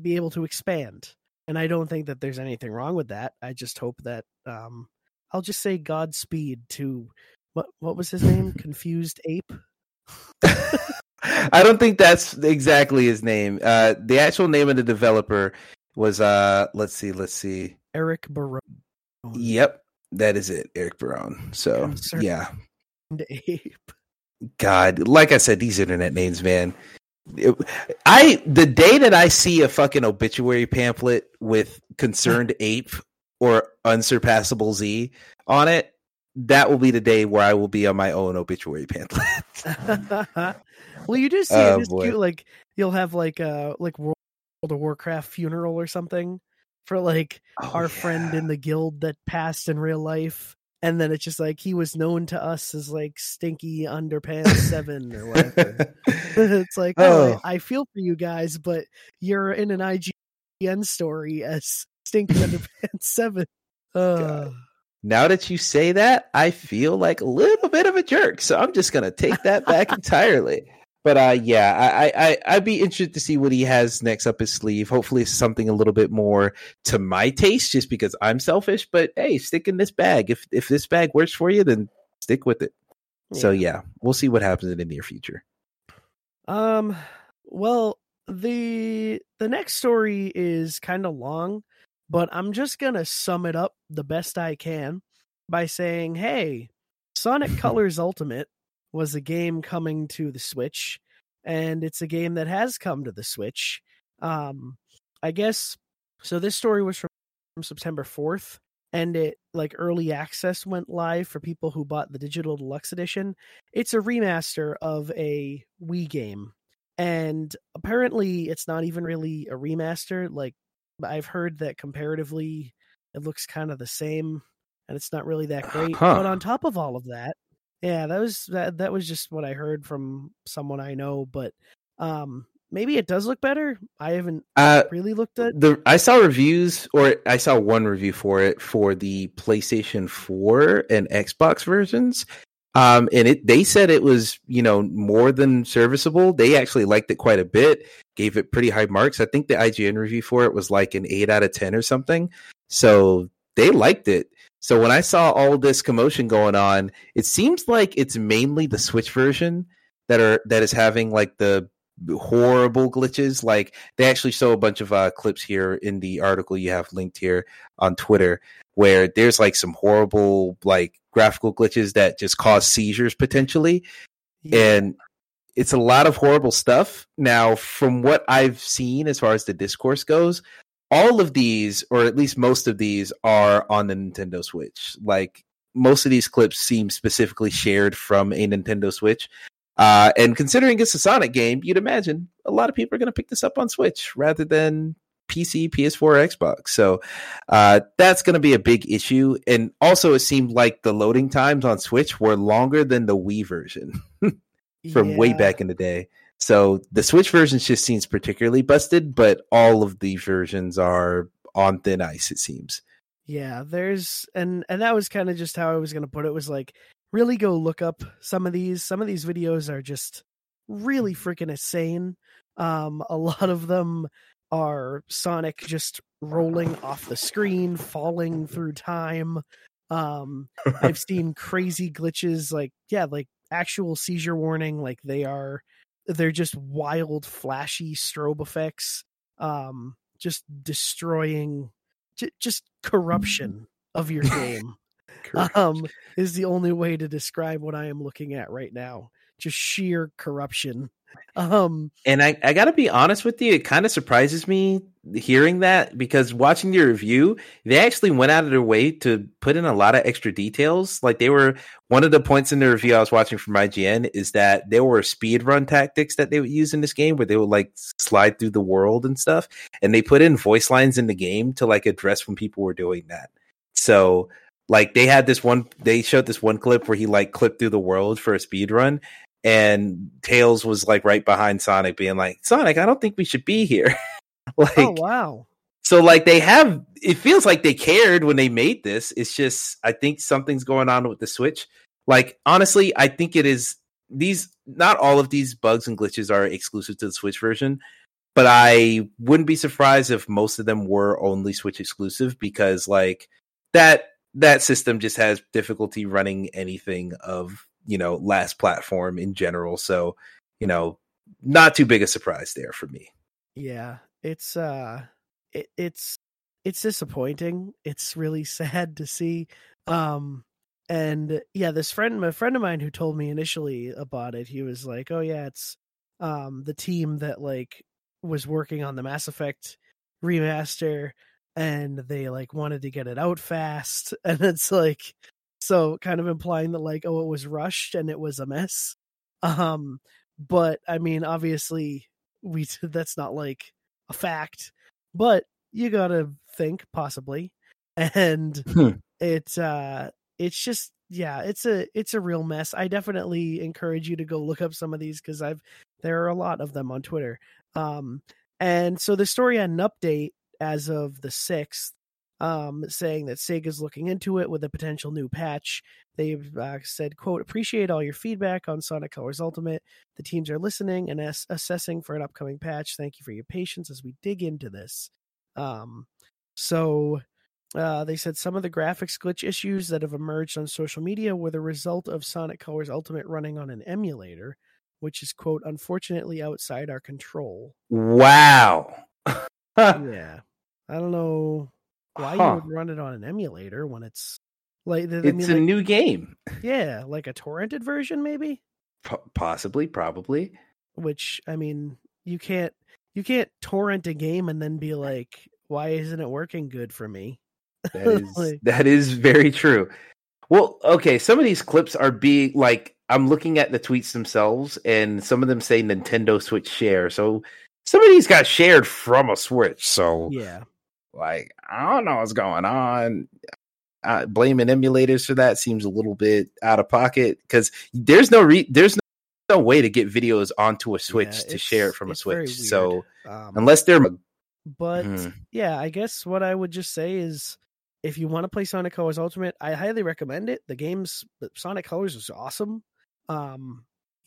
be able to expand. And I don't think that there's anything wrong with that. I just hope that um I'll just say Godspeed to what what was his name? [laughs] Confused Ape. I don't think that's exactly his name. Uh, the actual name of the developer was uh, let's see, let's see. Eric Barone. Yep, that is it, Eric Barone. So yeah, Ape. God, like I said, these internet names, man. It- I the day that I see a fucking obituary pamphlet with concerned [laughs] ape or unsurpassable Z on it, that will be the day where I will be on my own obituary pamphlet. [laughs] well, you do see Oh, it. It's cute. Like you'll have like a like World of Warcraft funeral or something for like Oh, our friend in the guild that passed in real life, and then it's just like he was known to us as like Stinky Underpants Seven or whatever. [laughs] it's like, oh, Oh. I, feel for you guys, but you're in an IGN story as Stinky Underpants Seven. Uh, now that you say that, I feel like a little bit of a jerk. So I'm just gonna take that back [laughs] entirely. But uh, yeah, I, I, I'd be interested to see what he has next up his sleeve. Hopefully, it's something a little bit more to my taste, just because I'm selfish. But hey, stick in this bag. If if this bag works for you, then stick with it. So yeah, we'll see what happens in the near future. Um well the the next story is kind of long, but I'm just going to sum it up the best I can by saying, "Hey, Sonic [laughs] Colors Ultimate was a game coming to the Switch and it's a game that has come to the Switch." Um I guess so this story was from, from September 4th and it like early access went live for people who bought the digital deluxe edition it's a remaster of a Wii game. And apparently it's not even really a remaster. Like I've heard that comparatively it looks kind of the same and it's not really that great. Huh. But on top of all of that, yeah, that was that that was just what I heard from someone I know, but um maybe it does look better. I haven't Uh, really looked at the I saw reviews, or I saw one review for it for the PlayStation 4 and Xbox versions. Um, and it they said it was you know more than serviceable. They actually liked it quite a bit, gave it pretty high marks. I think the IGN review for it was like an eight out of ten or something. So they liked it. So when I saw all this commotion going on, it seems like it's mainly the Switch version that are that is having like the horrible glitches. Like they actually show a bunch of uh, clips here in the article you have linked here on Twitter, where there's like some horrible like graphical glitches that just cause seizures potentially, and it's a lot of horrible stuff. Now, from what I've seen as far as the discourse goes, all of these, or at least most of these, are on the Nintendo Switch. Like most of these clips seem specifically shared from a Nintendo Switch. Uh, and considering it's a Sonic game, you'd imagine a lot of people are going to pick this up on Switch rather than PC, PS4, or Xbox. So uh, that's going to be a big issue. And also, it seemed like the loading times on Switch were longer than the Wii version [laughs] from way back in the day. So the Switch version just seems particularly busted, but all of the versions are on thin ice, it seems. Yeah, there's and and that was kind of just how I was going to put it was like really go look up some of these some of these videos are just really freaking insane. Um a [laughs] lot of them are Sonic just rolling off the screen, falling through time. Um I've [laughs] seen crazy glitches like yeah, like actual seizure warning like they are they're just wild, flashy strobe effects, um, just destroying, j- just corruption of your [laughs] game. um, is the only way to describe what I am looking at right now. Just sheer corruption. Um, and I, I got to be honest with you, it kind of surprises me hearing that because watching the review, they actually went out of their way to put in a lot of extra details. Like they were one of the points in the review I was watching from IGN is that there were speed run tactics that they would use in this game where they would like slide through the world and stuff, and they put in voice lines in the game to like address when people were doing that. So like they had this one they showed this one clip where he like clipped through the world for a speed run and Tails was like right behind Sonic being like Sonic I don't think we should be here. [laughs] Like oh wow. so like they have it feels like they cared when they made this. It's just I think something's going on with the Switch. Like honestly I think it is these not all of these bugs and glitches are exclusive to the Switch version but I wouldn't be surprised if most of them were only Switch exclusive because like that that system just has difficulty running anything of you know last platform in general. So you know not too big a surprise there for me. Yeah it's uh it, it's it's disappointing. It's really [laughs] sad to see um and yeah this friend my friend of mine who told me initially about it he was like oh yeah it's um the team that like was working on the mass effect remaster and they like wanted to get it out fast. [laughs] And it's like so kind of implying that like oh it was rushed and it was a mess. Um but i mean obviously we [laughs] that's not like a fact but you gotta think possibly and Hmm. it uh it's just yeah it's a it's a real mess. I definitely encourage you to go look up some of these because i've there are a lot of them on twitter. Um and so the story had an update as of the 6th um, saying that Sega's looking into it with a potential new patch. They've uh, said, quote, appreciate all your feedback on Sonic Colors Ultimate. The teams are listening and ass- assessing for an upcoming patch. Thank you for your patience as we dig into this. Um, so uh, they said some of the graphics glitch issues that have emerged on social media were the result of Sonic Colors Ultimate running on an emulator, which is, quote, unfortunately outside our control. wow [laughs] yeah. I don't know why Huh. you would run it on an emulator when it's like I mean, it's a like, new game yeah, like a torrented version maybe, P- possibly probably which I mean, you can't you can't torrent a game and then be like, why isn't it working good for me? That [laughs] is Like- that is very true. Well, okay, some of these clips are being like I'm looking at the tweets themselves, and some of them say Nintendo Switch share. So some of these got shared from a Switch. So Yeah. Like I don't know what's going on. Uh, blaming emulators for that seems a little bit out of pocket because there's no re- there's no, no way to get videos onto a Switch Yeah, to share it from a Switch. So. Um, unless they're but Hmm. yeah, I guess what I would just say is if you want to play Sonic Colors Ultimate, I highly recommend it. The game's Sonic Colors is awesome. Um,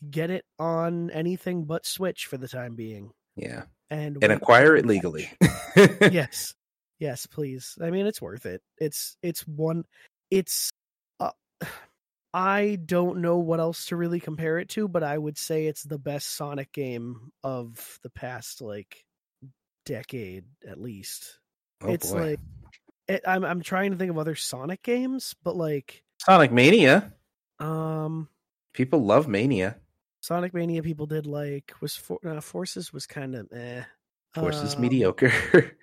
get it on anything but Switch for the time being, yeah, and and acquire it [laughs] legally. [laughs] yes, yes, please. I mean, it's worth it. It's it's one. It's. Uh, [sighs] I don't know what else to really compare it to, but I would say it's the best Sonic game of the past like decade at least. Oh, it's boy. like it, I'm I'm trying to think of other Sonic games, but like Sonic Mania. um People love Mania. Sonic Mania people did like was for, uh, Forces was kind of eh. Forces Um, mediocre. [laughs]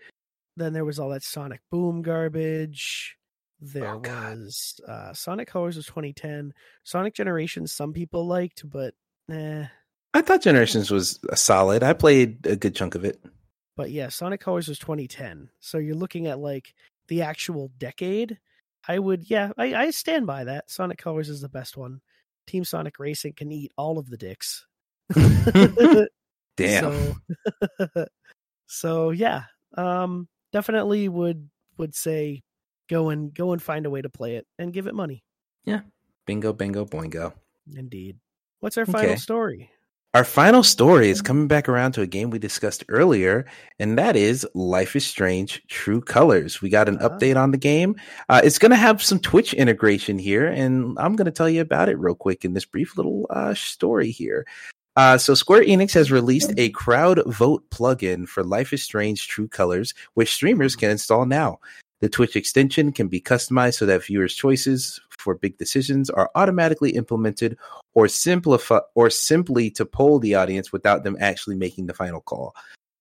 Then there was all that Sonic Boom garbage. There Oh, was uh Sonic Colors was 2010. Sonic Generations some people liked, but eh. I thought Generations was a solid. I played a good chunk of it. But yeah, Sonic Colors was 2010. So you're looking at like the actual decade. I would, yeah, I, I stand by that. Sonic Colors is the best one. Team Sonic Racing can eat all of the dicks. [laughs] [laughs] Damn. So, [laughs] so yeah, um, definitely would would say go and go and find a way to play it and give it money. Yeah. Bingo, bingo, boingo. Indeed. What's our final Okay. story? Our final story is coming back around to a game we discussed earlier, and that is Life is Strange True Colors. We got an Ah. update on the game. Uh, it's going to have some Twitch integration here, and I'm going to tell you about it real quick in this brief little uh, story here. Uh, so Square Enix has released a crowd vote plugin for Life is Strange True Colors, which streamers can install now. The Twitch extension can be customized so that viewers' choices for big decisions are automatically implemented or simplify or simply to poll the audience without them actually making the final call.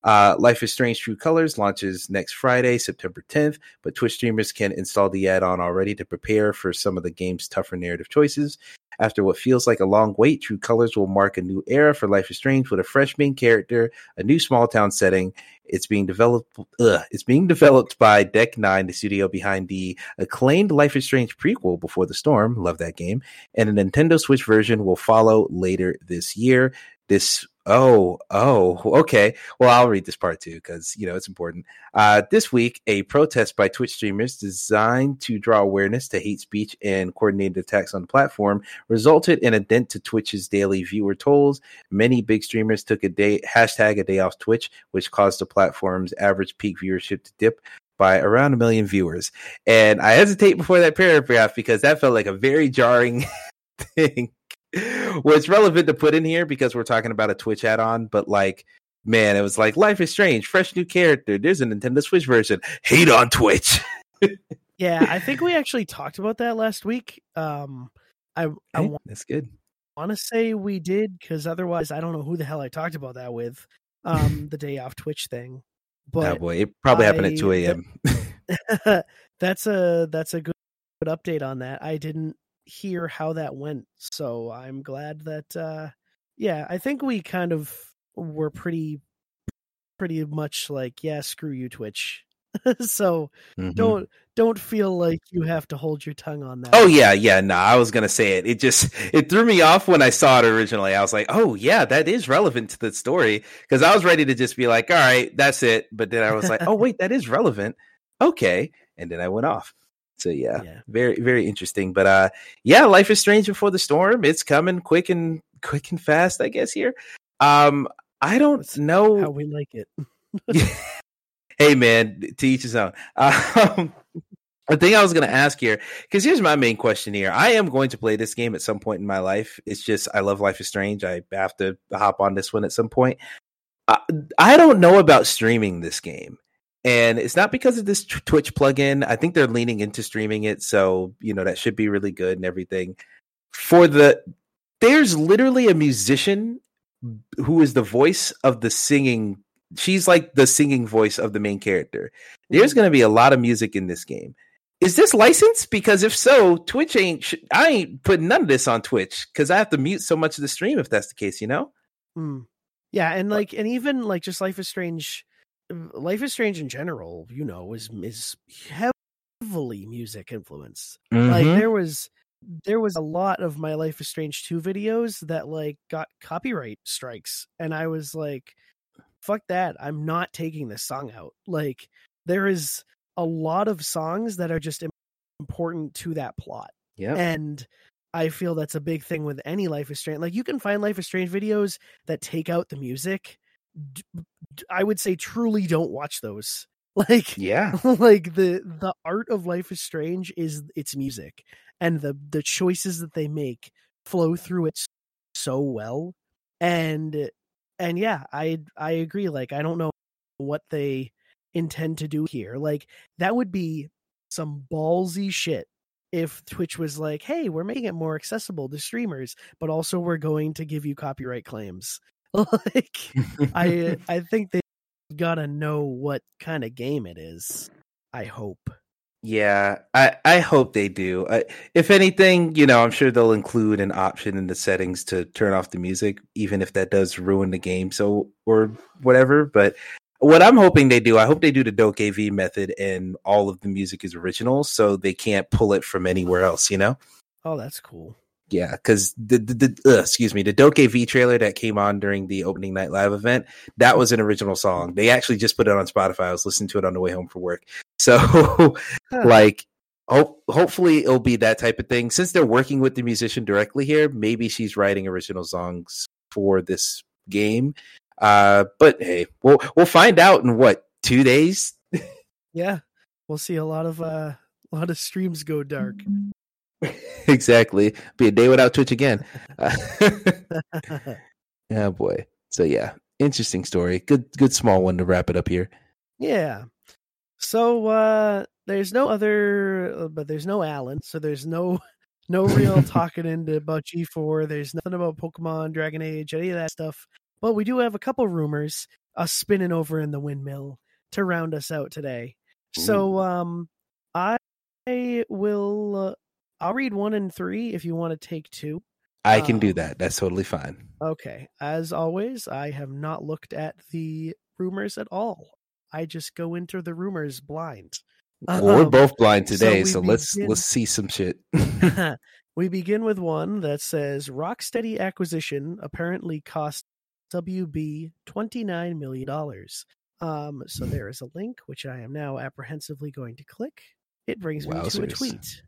Uh, Life is Strange True Colors launches next Friday, September 10th, but Twitch streamers can install the add on already to prepare for some of the game's tougher narrative choices. After what feels like a long wait, True Colors will mark a new era for Life is Strange with a fresh main character, a new small town setting. It's being developed. Ugh, it's being developed by Deck Nine, the studio behind the acclaimed Life is Strange prequel, Before the Storm. Love that game, and a Nintendo Switch version will follow later this year. This Oh, oh, okay. Well, I'll read this part too because you know it's important. Uh, this week, a protest by Twitch streamers designed to draw awareness to hate speech and coordinated attacks on the platform resulted in a dent to Twitch's daily viewer tolls. Many big streamers took a day hashtag a day off Twitch, which caused the platform's average peak viewership to dip by around a million viewers. And I hesitate before that paragraph because that felt like a very jarring [laughs] thing [laughs] well, it's relevant to put in here because we're talking about a Twitch add-on, but like, man, it was like Life is Strange, fresh new character. There's a Nintendo Switch version. Hate on Twitch. [laughs] yeah, I think we actually talked about that last week. Um, I, I hey, that's good. I Want to say we did because otherwise, I don't know who the hell I talked about that with. Um, [laughs] the day off Twitch thing. But oh boy, it probably I, happened at two a.m. that's a that's a good update on that. I didn't hear how that went. So I'm glad that uh yeah, I think we kind of were pretty pretty much like, yeah, screw you Twitch. [laughs] so mm-hmm. don't don't feel like you have to hold your tongue on that. Oh yeah, yeah. No, I was gonna say it. It just it threw me off when I saw it originally. I was like, oh yeah, that is relevant to the story because I was ready to just be like, all right, that's it. But then I was like, oh wait, that is relevant. Okay, and then I went off. So yeah, yeah, very very interesting. But uh, yeah, Life is Strange Before the Storm. It's coming quick and quick and fast. I guess here. Um, I don't That's know how we like it. [laughs] hey man, to each his own. [laughs] Um, the thing I was going to ask here, because here's my main question here. I am going to play this game at some point in my life. It's just I love Life is Strange. I have to hop on this one at some point. Uh, I don't know about streaming this game and it's not because of this Twitch plugin. I think they're leaning into streaming it, so you know that should be really good and everything. For the there's literally a musician who is the voice of the singing. She's like the singing voice of the main character. There's going to be a lot of music in this game. Is this licensed? Because if so, Twitch ain't. I ain't putting none of this on Twitch because I have to mute so much of the stream if that's the case. You know. Mm. Yeah, and like, and even like just Life is Strange Life is Strange in general, you know, is is heavily music influenced. Mm-hmm. Like there was there was a lot of my Life is Strange 2 videos that like got copyright strikes and I was like fuck that. I'm not taking this song out. Like there is a lot of songs that are just important to that plot. Yeah. And I feel that's a big thing with any Life is Strange. Like you can find Life is Strange videos that take out the music I would say truly don't watch those. [laughs] Like yeah, [laughs] like the the art of Life is Strange is its music and the the choices that they make flow through it so well. And and yeah, I I agree like I don't know what they intend to do here. Like that would be some ballsy shit if Twitch was like, "Hey, we're making it more accessible to streamers, but also we're going to give you copyright claims." [laughs] like I uh, [laughs] I think they gotta know what kind of game it is. I hope. Yeah, I, I hope they do. I, if anything, you know, I'm sure they'll include an option in the settings to turn off the music, even if that does ruin the game. So or whatever. But what I'm hoping they do, I hope they do the DokeV method, and all of the music is original, so they can't pull it from anywhere else. You know? Oh, that's cool yeah, because the, the, the uh, excuse me, the DokeV trailer that came on during the opening night live event, that was an original song. They actually just put it on Spotify. I was listening to it on the way home from work. [laughs] So, huh. like, hope hopefully it'll be that type of thing. Since they're working with the musician directly here, maybe she's writing original songs for this game. Uh, but hey, we'll we'll find out in what two days. [laughs] yeah, we'll see a lot of uh, a lot of streams go dark. [laughs] exactly. Be a day without Twitch again. yeah, [laughs] [laughs] boy. So yeah, interesting story. Good, good small one to wrap it up here. Yeah. So uh there's no other, uh, but there's no Alan. So there's no no real talking into about G4. There's nothing about Pokemon, Dragon Age, any of that stuff. But we do have a couple rumors uh, spinning over in the windmill to round us out today. So um I will uh, I'll read one and three if you want to take two. I can do Um, that. That's totally fine. Okay. As always, I have not looked at the rumors at all. I just go into the rumors blind. Well, we're Um, both blind today, we so, let's let's see some shit. [laughs] we begin with one that says Rocksteady acquisition apparently cost WB $29 million. Um, so there is a link, which I am now apprehensively going to click. It brings me to a tweet.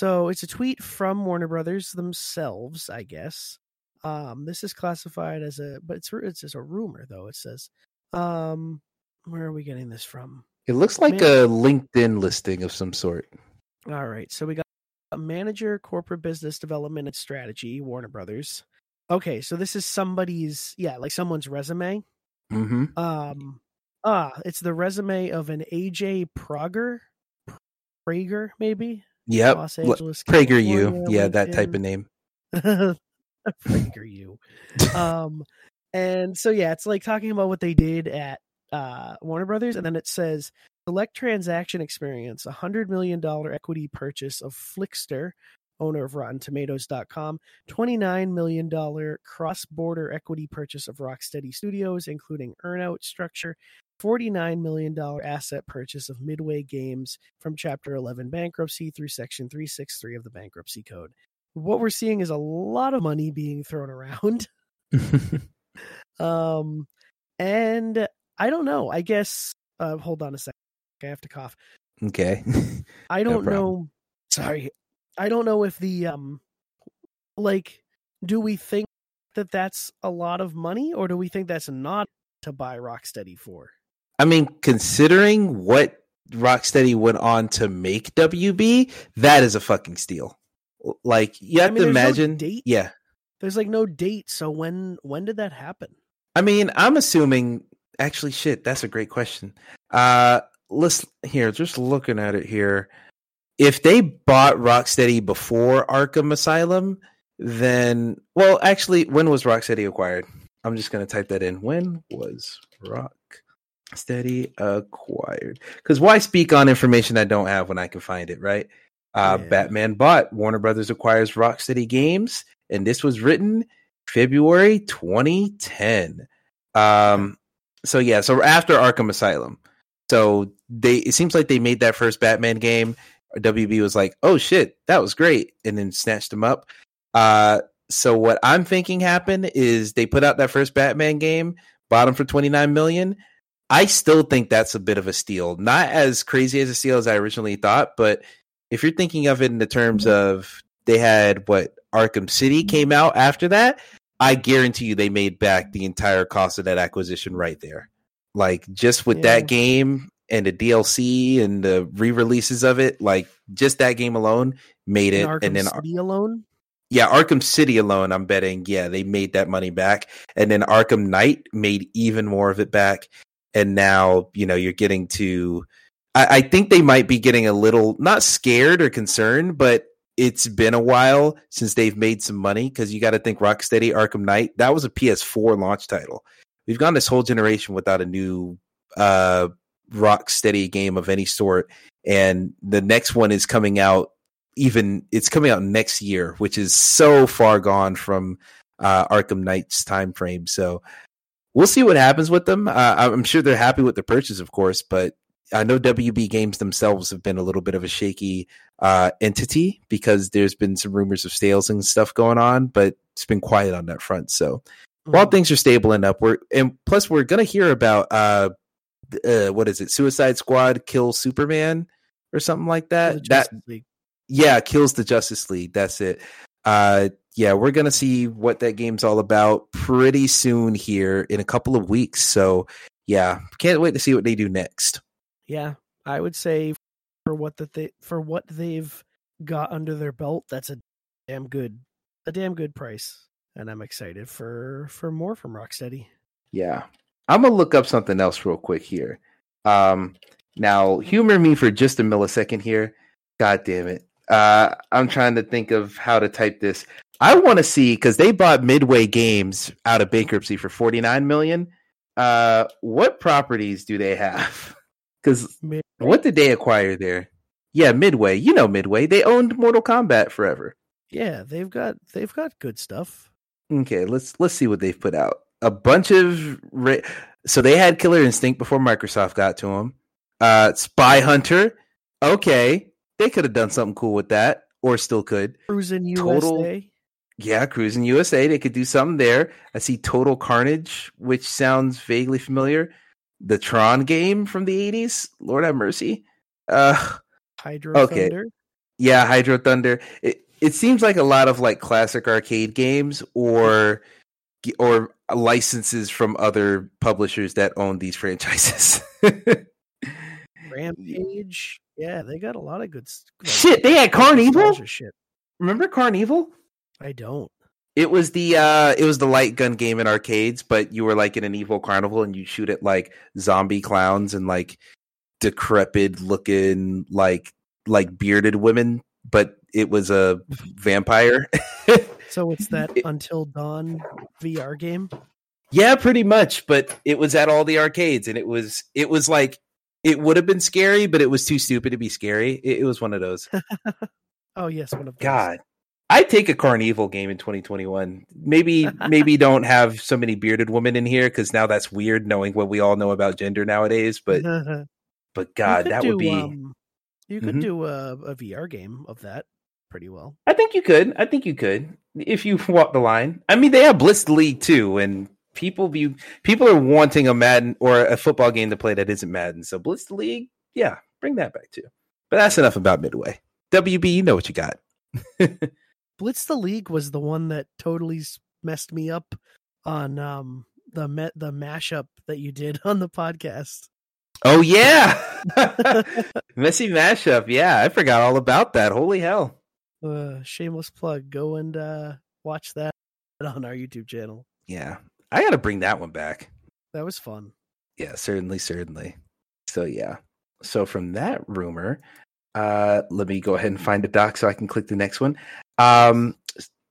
So it's a tweet from Warner Brothers themselves, I guess. Um, this is classified as a, but it's it's just a rumor though. It says, um, where are we getting this from? it looks like Man. a LinkedIn listing of some sort. All right, so we got a manager, corporate business development and strategy, Warner Brothers. Okay, so this is somebody's, yeah, like someone's resume. hmm Um, ah, it's the resume of an AJ Prager, Prager maybe. Yep. Los L- Angeles, Prager you. California, Yeah, that type of name. [laughs] Prager you. [laughs] Um, and so yeah, it's like talking about what they did at uh Warner Brothers, and then it says select transaction experience, a hundred million dollar equity purchase of Flixster, owner of RottenTomatoes.com, twenty nine million dollar cross border equity purchase of Rocksteady Studios, including earnout structure. $49 million asset purchase of Midway Games from Chapter 11 bankruptcy through Section 363 of the Bankruptcy Code what we're seeing is a lot of money being thrown around. [laughs] [laughs] Um, and I don't know. I guess. Uh, hold on a second. I have to cough. okay. [laughs] I don't problem. know. Sorry, I don't know if the um, like, do we think that that's a lot of money, or do we think that's not to buy Rocksteady for? I mean, considering what Rocksteady went on to make WB, that is a fucking steal. Like you I have mean, to no imagine. date. Yeah. There's like no date, so when when did that happen? I mean, I'm assuming actually shit, that's a great question. Uh let's here, just looking at it here. If they bought Rocksteady before Arkham Asylum, then well, actually, when was Rocksteady acquired? I'm just gonna type that in. When was Rocksteady acquired? Because why speak on information I don't have when I can find it, right? Uh Yeah. Batman bought Warner Brothers acquires Rocksteady Games, and this was written February 2010. Um, so yeah, so after Arkham Asylum. So they it seems like they made that first Batman game. WB was like, "Oh shit, that was great," and then snatched them up. Uh, so what I'm thinking happened is they put out that first Batman game, bought them for 29 million. I still think that's a bit of a steal. Not as crazy as a steal as I originally thought, but if you're thinking of it in the terms mm-hmm. of they had what Arkham City came out after that, I guarantee you they made back the entire cost of that acquisition right there. Like just with Yeah. that game and the DLC and the re-releases of it, like just that game alone made it. Arkham and then City alone. yeah, Arkham City alone, I'm betting, yeah, they made that money back. And then Arkham Knight made even more of it back. And now, you know, you're getting to I, I think they might be getting a little not scared or concerned, but it's been a while since they've made some money because you got to think Rocksteady Arkham Knight, that was a PS4 launch title. We've gone this whole generation without a new uh Rocksteady game of any sort. And the next one is coming out even it's coming out next year, which is so far gone from uh, Arkham Knight's time frame. So we'll see what happens with them. Uh, I'm sure they're happy with the purchase, of course, but I know WB Games themselves have been a little bit of a shaky uh, entity because there's been some rumors of sales and stuff going on, but it's been quiet on that front. So while Mhm. things are stabling up, we're and plus we're gonna hear about uh, uh what is it, Suicide Squad kill Superman or something like that. That League. yeah, kills the Justice League. That's it. Uh, yeah, we're gonna see what that game's all about pretty soon here in a couple of weeks. So yeah, can't wait to see what they do next. Yeah, I would say for what that they for what they've got under their belt, that's a damn good a damn good price. and I'm excited for for more from Rocksteady. Yeah. I'm gonna look up something else real quick here. Um now humor me for just a millisecond here. God damn it. Uh I'm trying to think of how to type this. I want to see because they bought Midway Games out of bankruptcy for 49 million. Uh what properties do they have? [laughs] Because what did they acquire there? Yeah, Midway. You know Midway. They owned Mortal Kombat forever. Yeah, they've got they've got good stuff. Okay, let's let's see what they've put out. A bunch of ra- so they had Killer Instinct before Microsoft got to them. Uh, Spy Hunter. Okay, they could have done something cool with that, or still could. Cruis'n USA. Total, yeah, Cruis'n USA. They could do something there. I see Total Carnage, which sounds vaguely familiar the Tron game from the 80s. Lord have mercy. Uh Hydro okay. Thunder. Yeah, Hydro Thunder. It it seems like a lot of like classic arcade games or or licenses from other publishers that own these franchises. [laughs] Rampage. Yeah, they got a lot of good like, shit. They had Carnival. Shit. Remember Carnival? I don't. It was the uh it was the light gun game in arcades, but you were like in an evil carnival and you shoot at like zombie clowns and like decrepit looking like like bearded women, but it was a vampire. [laughs] so it's that Until Dawn VR game? Yeah, pretty much, but it was at all the arcades and it was it was like it would have been scary, but it was too stupid to be scary. It, it was one of those. [laughs] oh yes, one of those. God. I'd take a Carnival game in 2021. Maybe [laughs] maybe don't have so many bearded women in here because now that's weird knowing what we all know about gender nowadays. But [laughs] but God, that do, would be. Um, you could mm-hmm. do a, a, VR game of that pretty well. I think you could. I think you could if you [laughs] walk the line. I mean, they have Blitz League too, and people be people are wanting a Madden or a football game to play that isn't Madden. So Blitz League, yeah, bring that back too. But that's enough about Midway. WB, you know what you got. Blitz the League was the one that totally messed me up on um the met the mashup that you did [laughs] on the podcast. Oh yeah, [laughs] messy mashup. Yeah, I forgot all about that. Holy hell! Uh, shameless plug. Go and uh, watch that on our YouTube channel. Yeah, I got to bring that one back. That was fun. Yeah, certainly, certainly. So yeah. So from that rumor, uh, let me go ahead and find the doc so I can click the next one. Um,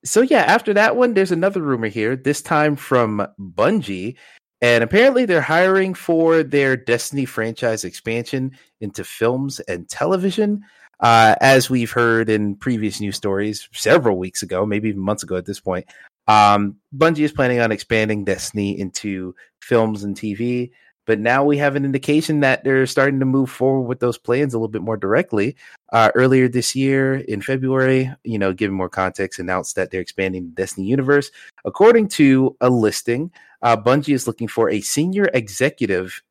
so yeah, after that one, there's another rumor here. This time from Bungie, and apparently they're hiring for their Destiny franchise expansion into films and television. Uh, as we've heard in previous news stories several weeks ago, maybe even months ago at this point, um, Bungie is planning on expanding Destiny into films and TV. But now we have an indication that they're starting to move forward with those plans a little bit more directly. Uh, earlier this year, in February, you know, giving more context, announced that they're expanding the Destiny universe. According to a listing, uh, Bungie is looking for a senior executive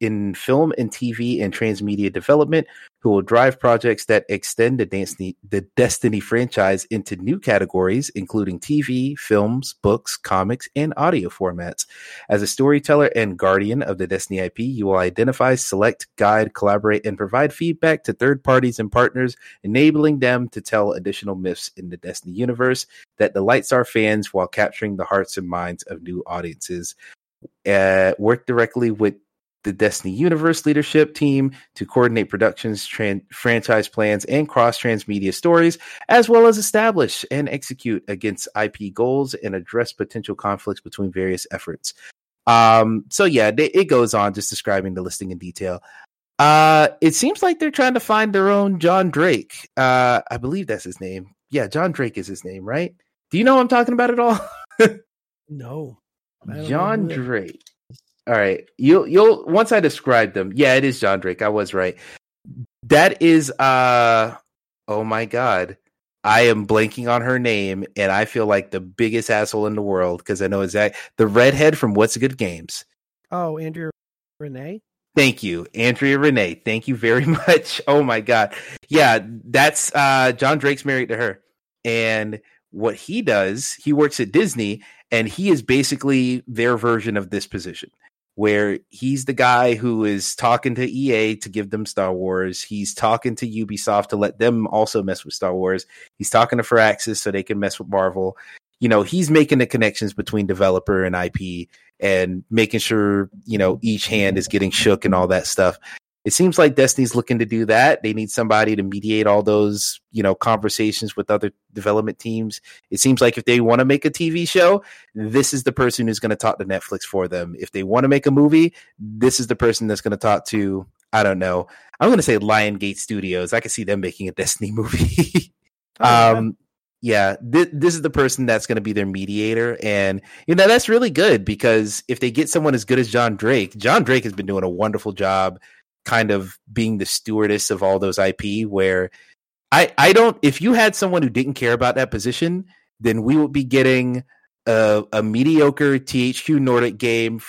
in film and TV and transmedia development who will drive projects that extend the Destiny, the Destiny franchise into new categories, including TV, films, books, comics, and audio formats. As a storyteller and guardian of the Destiny IP, you will identify, select, guide, collaborate, and provide feedback to third parties and partners, enabling them to tell additional myths in the Destiny universe that delights our fans while capturing the hearts and minds of new audiences. Uh, work directly with the Destiny Universe leadership team to coordinate productions, tran- franchise plans, and cross transmedia stories, as well as establish and execute against IP goals and address potential conflicts between various efforts. Um, so yeah, they, it goes on just describing the listing in detail. Uh, it seems like they're trying to find their own John Drake. Uh, I believe that's his name. Yeah, John Drake is his name, right? Do you know what I'm talking about at all? [laughs] no. John Drake. All right. You'll you'll once I describe them. Yeah, it is John Drake. I was right. That is uh oh my god. I am blanking on her name and I feel like the biggest asshole in the world because I know exact the redhead from What's Good Games. Oh, Andrea Renee? Thank you. Andrea Renee. Thank you very [laughs] much. Oh my god. Yeah, that's uh John Drake's married to her. And what he does, he works at Disney and he is basically their version of this position where he's the guy who is talking to EA to give them Star Wars. He's talking to Ubisoft to let them also mess with Star Wars. He's talking to Firaxis so they can mess with Marvel. you know, he's making the connections between developer and IP and making sure, you know, each hand is getting shook and all that stuff. It seems like Destiny's looking to do that. They need somebody to mediate all those, you know, conversations with other development teams. It seems like if they want to make a TV show, this is the person who's going to talk to Netflix for them. If they want to make a movie, this is the person that's going to talk to, I don't know. I'm going to say Lion Gate Studios. I can see them making a [laughs] Destiny movie. Oh, um, yeah, th- this is the person that's going to be their mediator. And, you know, that's really good because if they get someone as good as John Drake, John Drake has been doing a wonderful job kind of being the stewardess of all those IP where I, I don't, if you had someone who didn't care about that position, then we would be getting a, a mediocre THQ Nordic game,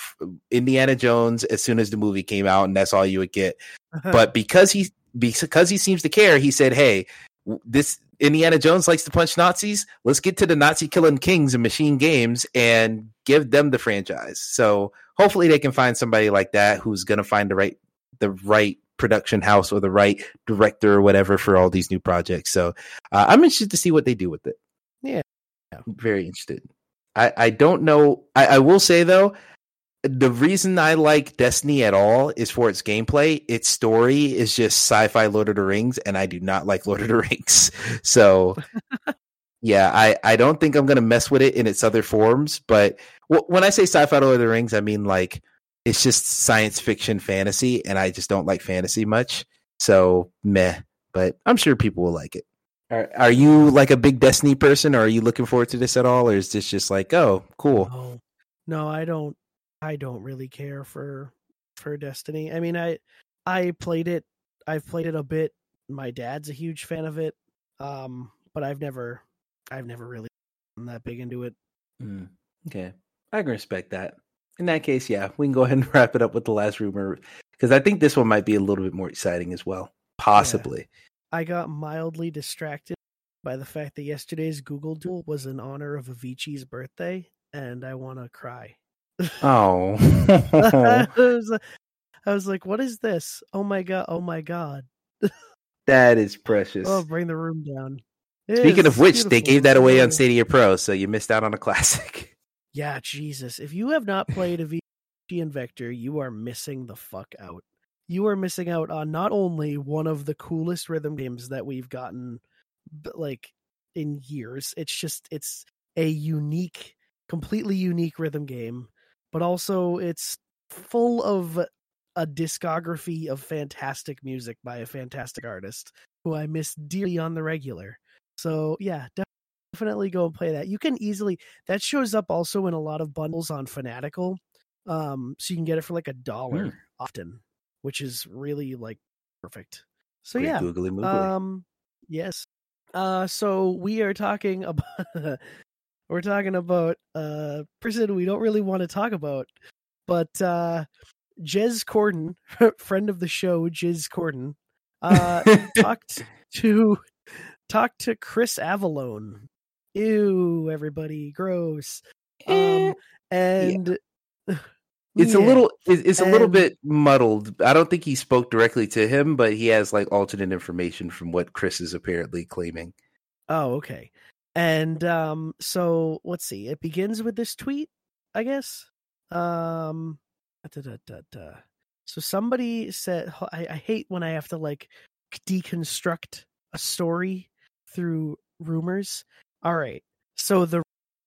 Indiana Jones, as soon as the movie came out, and that's all you would get. Uh-huh. But because he, because he seems to care, he said, Hey, this Indiana Jones likes to punch Nazis. Let's get to the Nazi killing kings and MachineGames and give them the franchise. So hopefully they can find somebody like that who's going to find the right the right production house or the right director or whatever for all these new projects. So uh, I'm interested to see what they do with it. Yeah. I'm very interested. I, I don't know. I, I will say though, the reason I like Destiny at all is for its gameplay. Its story is just sci-fi Lord of the Rings, and I do not [laughs] like Lord of the Rings. So, [laughs] yeah, I, I don't think I'm gonna mess with it in its other forms. But w- when I say sci-fi Lord of the Rings, I mean like it's just science fiction fantasy, and I just don't like fantasy much. So meh. But I'm sure people will like it. Are, are you like a big Destiny person, or are you looking forward to this at all, or is this just like, oh, cool? No, no, I don't. I don't really care for for Destiny. I mean, I I played it. I've played it a bit. My dad's a huge fan of it, um, but I've never, I've never really been that big into it. Mm, okay, I can respect that. In that case, yeah, we can go ahead and [laughs] wrap it up with the last rumor because I think this one might be a little bit more exciting as well, possibly. I got mildly distracted by the fact that yesterday's Google Doodle was in honor of Avicii's birthday, and I want to cry. Oh, [laughs] I, was, I was like, "What is this? Oh my god! Oh my god!" [laughs] that is precious. Oh, bring the room down. It Speaking of which, they gave that away on. Stadia Pro, so you missed out on a classic. Yeah, Jesus. If you have not played a VG and Vector, you are missing the fuck out. You are missing out on not only one of the coolest rhythm games that we've gotten b- like in years. It's just it's a unique, completely unique rhythm game, but also it's full of a discography of fantastic music by a fantastic artist who I miss dearly on the regular. So, yeah, definitely go and play that. You can easily that shows up also in a lot of bundles on Fanatical. Um, so you can get it for like a dollar Hmm. often, which is really like perfect. So Great yeah, googly moogly. um, yes. Uh, so we are talking [laughs] about we're talking about a person we don't really want to talk about, but uh, Jez Corden, [laughs] friend of the show, Jez Corden, uh, [laughs] talked to talked to Chris Avellone. Ew, everybody, gross. Eh, Um, and [sighs] it's a little it- it's a little bit muddled i don't think he spoke directly to him but he has like alternate information from what chris is apparently claiming Oh, okay. And um so let's see. It begins with this tweet, I guess. Um da, da, da, da. so somebody said I, I hate when I have to like deconstruct a story through rumors. All right. So the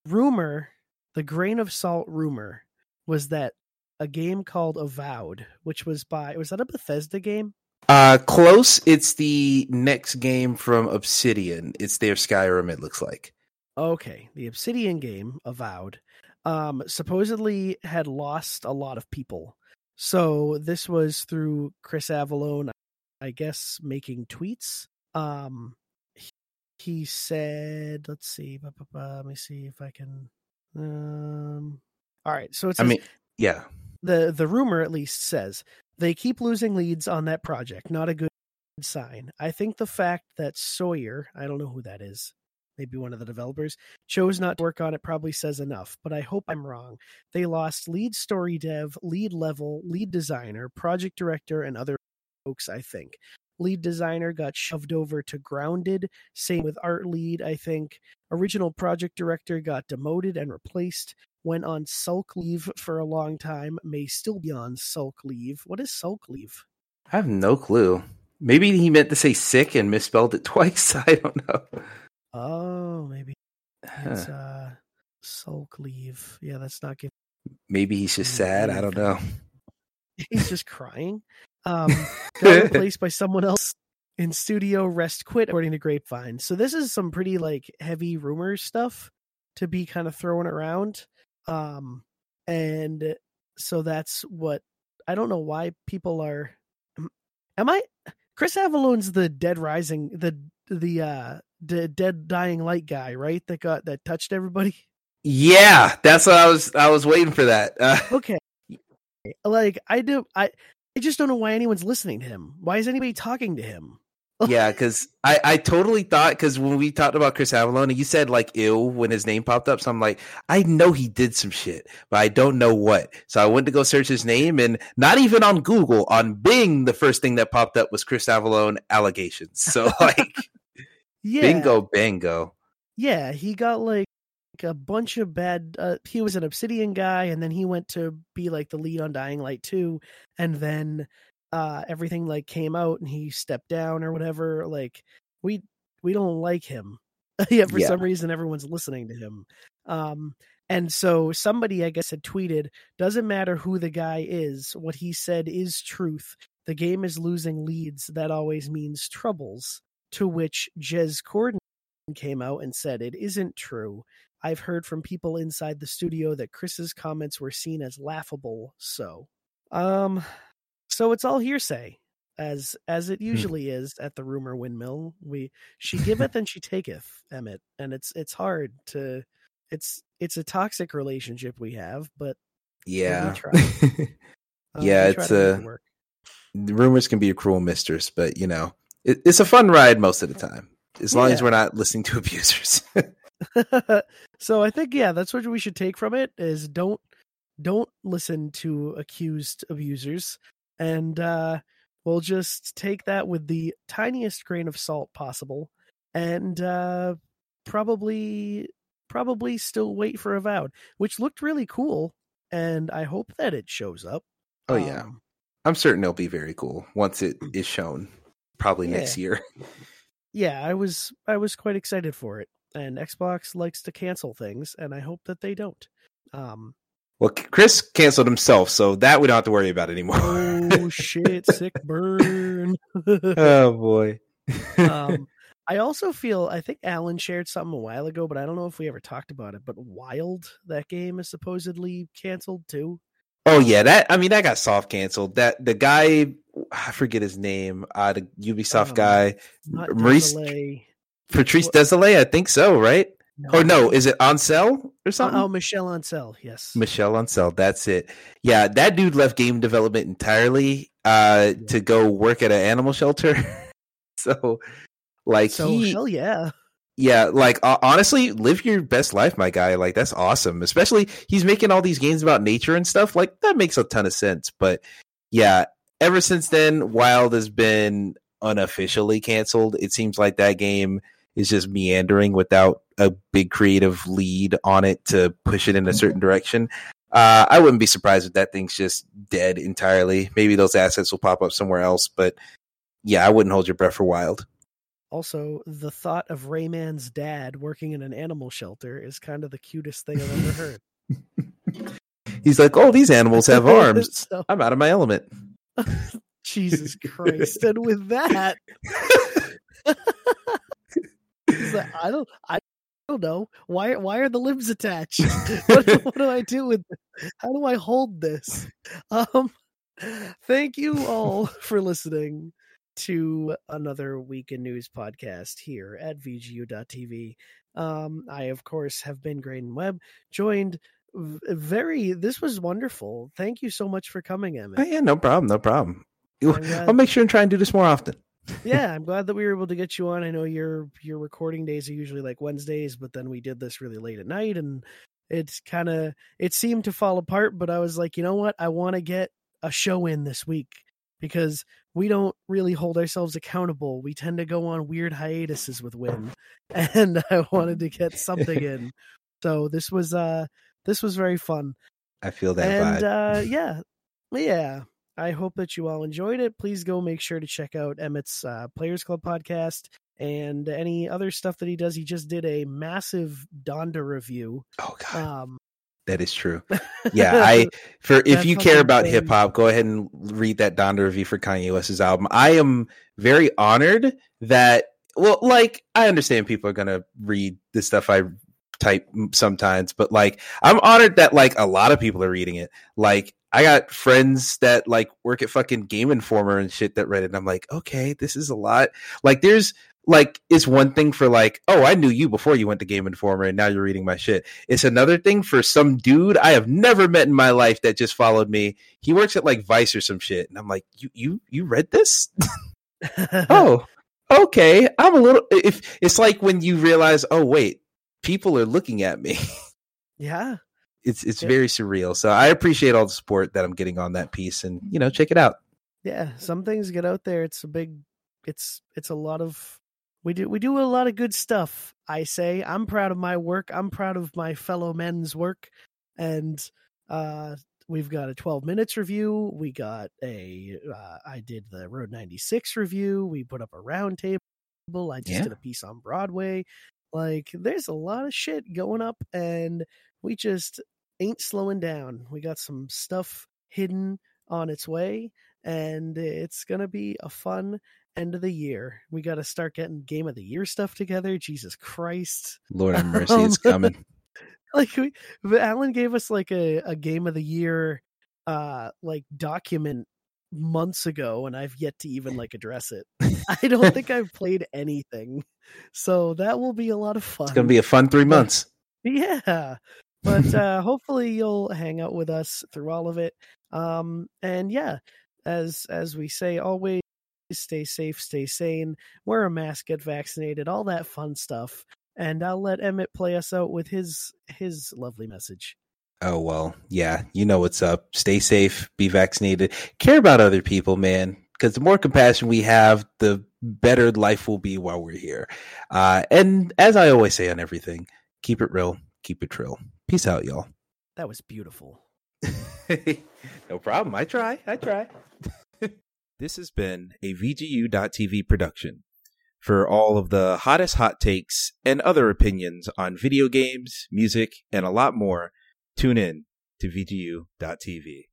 rumor, the grain of salt rumor was that a game called Avowed, which was by was that a Bethesda game? uh close it's the next game from obsidian it's their skyrim it looks like Okay, the Obsidian game, Avowed, um, supposedly had lost a lot of people. So this was through Chris Avellone, I guess, making tweets. Um, he, said, "Let's see, ba, ba, ba, let me see if I can." Um, all right, so it's, i mean yeah the the rumor at least says they keep losing leads on that project. Not a good sign. I think the fact that Sawyer, I don't know who that is, maybe one of the developers, chose not to work on it probably says enough, but I hope I'm wrong. They lost lead story dev, lead level, lead designer, project director, and other folks, I think. Lead designer got shoved over to grounded. Same with art lead, I think. Original project director got demoted and replaced. Went on sulk leave for a long time. May still be on sulk leave. What is sulk leave? I have no clue. Maybe he meant to say sick and misspelled it [laughs] twice. I don't know. Oh, maybe it's uh sulk leave. Yeah, that's not giving. Maybe he's just sad. I don't know. [laughs] He's just crying. Um, got [laughs] replaced by someone else in studio. Rest quit, according to Grapevine. So this is some pretty like heavy rumor stuff to be kind of thrown around. Um, and so that's what I don't know why people are. Am I? Chris Avellone's the Dead Rising, the the uh the Dead Dying Light guy, right? That got that touched everybody. Yeah, that's what I was. I was waiting for that. Uh, [laughs] Okay, like I do. I I just don't know why anyone's listening to him. Why is anybody talking to him? [laughs] yeah, because I, I totally thought because when we talked about Chris Avellone, you said like ill when his name popped up. So I'm like, I know he did some shit, but I don't know what. So I went to go search his name, and not even on Google, on Bing, the first thing that popped up was Chris Avellone allegations. So [laughs] like, [laughs] Yeah, bingo, bango. Yeah, he got like a bunch of bad. Uh, he was an Obsidian guy, and then he went to be like the lead on Dying Light 2, and then uh everything like came out, and he stepped down or whatever. Like we we don't like him. [laughs] yeah, for Yeah. some reason, everyone's listening to him. Um, and so somebody, I guess, had tweeted, "Doesn't matter who the guy is. What he said is truth. The game is losing leads. That always means troubles." To which Jez Corden came out and said it isn't true. I've heard from people inside the studio that Chris's comments were seen as laughable. So, um, so it's all hearsay, as as it usually is at the rumor windmill. We she giveth [laughs] and she taketh, Emmett, and it's it's hard to. It's it's a toxic relationship we have, but Yeah, try. [laughs] uh, Yeah, it's a- it rumors can be a cruel mistress, but you know, it, it's a fun ride most of the time, as long as we're not listening to [laughs] abusers. [laughs] so I think yeah, that's what we should take from it is don't don't listen to accused abusers and uh we'll just take that with the tiniest grain of salt possible and uh probably probably still wait for avowed which looked really cool and I hope that it shows up. oh yeah, Um, I'm certain it'll be very cool once it is shown, probably next year. [laughs] yeah, I was I was quite excited for it. And Xbox likes to cancel things and I hope that they don't. Um Well, Chris canceled himself, so that we don't have to worry about anymore. oh [laughs] shit, sick burn. [laughs] oh boy. um, [laughs] I also feel I think Alan shared something a while ago, but I don't know if we ever talked about it. But Wild, that game is supposedly canceled too. oh yeah, that I mean that got soft canceled. That the guy I forget his name, uh the Ubisoft Um, guy, Maurice. Patrice Désilets, I think so, right? Or no, is it Ansel or Oh, something? oh, Michel Ancel, yes. Michel Ancel, that's it. Yeah, that dude left game development entirely uh to go work at an animal shelter. [laughs] so like so he hell yeah. yeah, like uh, honestly, live your best life, my guy. Like that's awesome. Especially he's making all these games about nature and stuff. Like that makes a ton of sense. But yeah, ever since then, Wild has been unofficially canceled. It seems like that game is just meandering without a big creative lead on it to push it in a certain direction. Uh, I wouldn't be surprised if that thing's just dead entirely. Maybe those assets will pop up somewhere else, but yeah, I wouldn't hold your breath for Wild. Also, the thought of Rayman's dad working in an animal shelter is kind of the cutest thing I've ever heard. [laughs] [laughs] He's like, "Oh, these animals have [laughs] arms." So- I'm out of my element. Jesus Christ. and with that, he's like, I don't I don't know. Why why are the limbs attached? [laughs] what, do- what do I do with This? how do I hold this? Um thank you all [laughs] for listening to another week in news podcast here at VGU.tv. Um I of course have been Graydon Webb, joined v- very this was wonderful. Thank you so much for coming, Emmett. Oh, yeah, no problem, no problem. Glad- I'll make sure and try and do this more often. [laughs] yeah, I'm glad that we were able to get you on. I know your your recording days are usually like Wednesdays, but then we did this really late at night and it's kind of it seemed to fall apart, but I was like, you know what? I want to get a show in this week. because we don't really hold ourselves accountable. We tend to go on weird hiatuses with Win, [laughs] and I wanted to get something in. So this was uh this was very fun. I feel that and vibe. uh [laughs] yeah. Yeah. I hope that you all enjoyed it. Please go make sure to check out Emmett's uh, Players Club podcast and any other stuff that he does. He just did a massive Donda review. oh god, Um, that is true. [laughs] Yeah, I for if you care about hip hop, go ahead and read that Donda review for Kanye West's album. I am very honored that well, like I understand people are gonna read the stuff I type sometimes, but like I'm honored that like a lot of people are reading it. Like I got friends that like work at fucking Game Informer and shit that read it, and I'm like, okay, this is a lot. Like there's like it's one thing for like, oh, I knew you before you went to Game Informer and now you're reading my shit. It's another thing for some dude I have never met in my life that just followed me. He works at like Vice or some shit, and I'm like, you you you read this? [laughs] oh, okay. I'm a little. If it's like when you realize, oh wait, people are looking at me. yeah. It's it's Yeah. very surreal. So I appreciate all the support that I'm getting on that piece, and you know, check it out. yeah some things get out there it's a big it's it's a lot of we do we do a lot of good stuff i say i'm proud of my work i'm proud of my fellow men's work and uh we've got a 12 minutes review we got a uh, i did the road 96 review we put up a round table i just Yeah. did a piece on broadway like there's a lot of shit going up and we just ain't slowing down we got some stuff hidden on its way and it's gonna be a fun end of the year. We got to start getting game of the year stuff together. Jesus Christ! Lord have [laughs] mercy, it's Um, coming. [laughs] Like we, but Alan gave us like a, a game of the year, uh, like document months ago, and I've yet to even like address it. [laughs] I don't think I've played anything, so that will be a lot of fun. It's gonna be a fun three months. Yeah. But [laughs] uh hopefully you'll hang out with us through all of it. Um and yeah, as as we say always stay safe, stay sane, wear a mask, get vaccinated, all that fun stuff. And I'll let Emmett play us out with his his lovely message. Oh well, yeah, you know what's up. Stay safe, be vaccinated, care about other people, man. Because the more compassion we have, the better life will be while we're here. Uh, and as I always say on everything, keep it real, keep it trill. Peace out, y'all. That was beautiful. [laughs] no problem. I try. I try. [laughs] this has been a VGU.TV production. For all of the hottest hot takes and other opinions on video games, music, and a lot more, tune in to VGU.TV.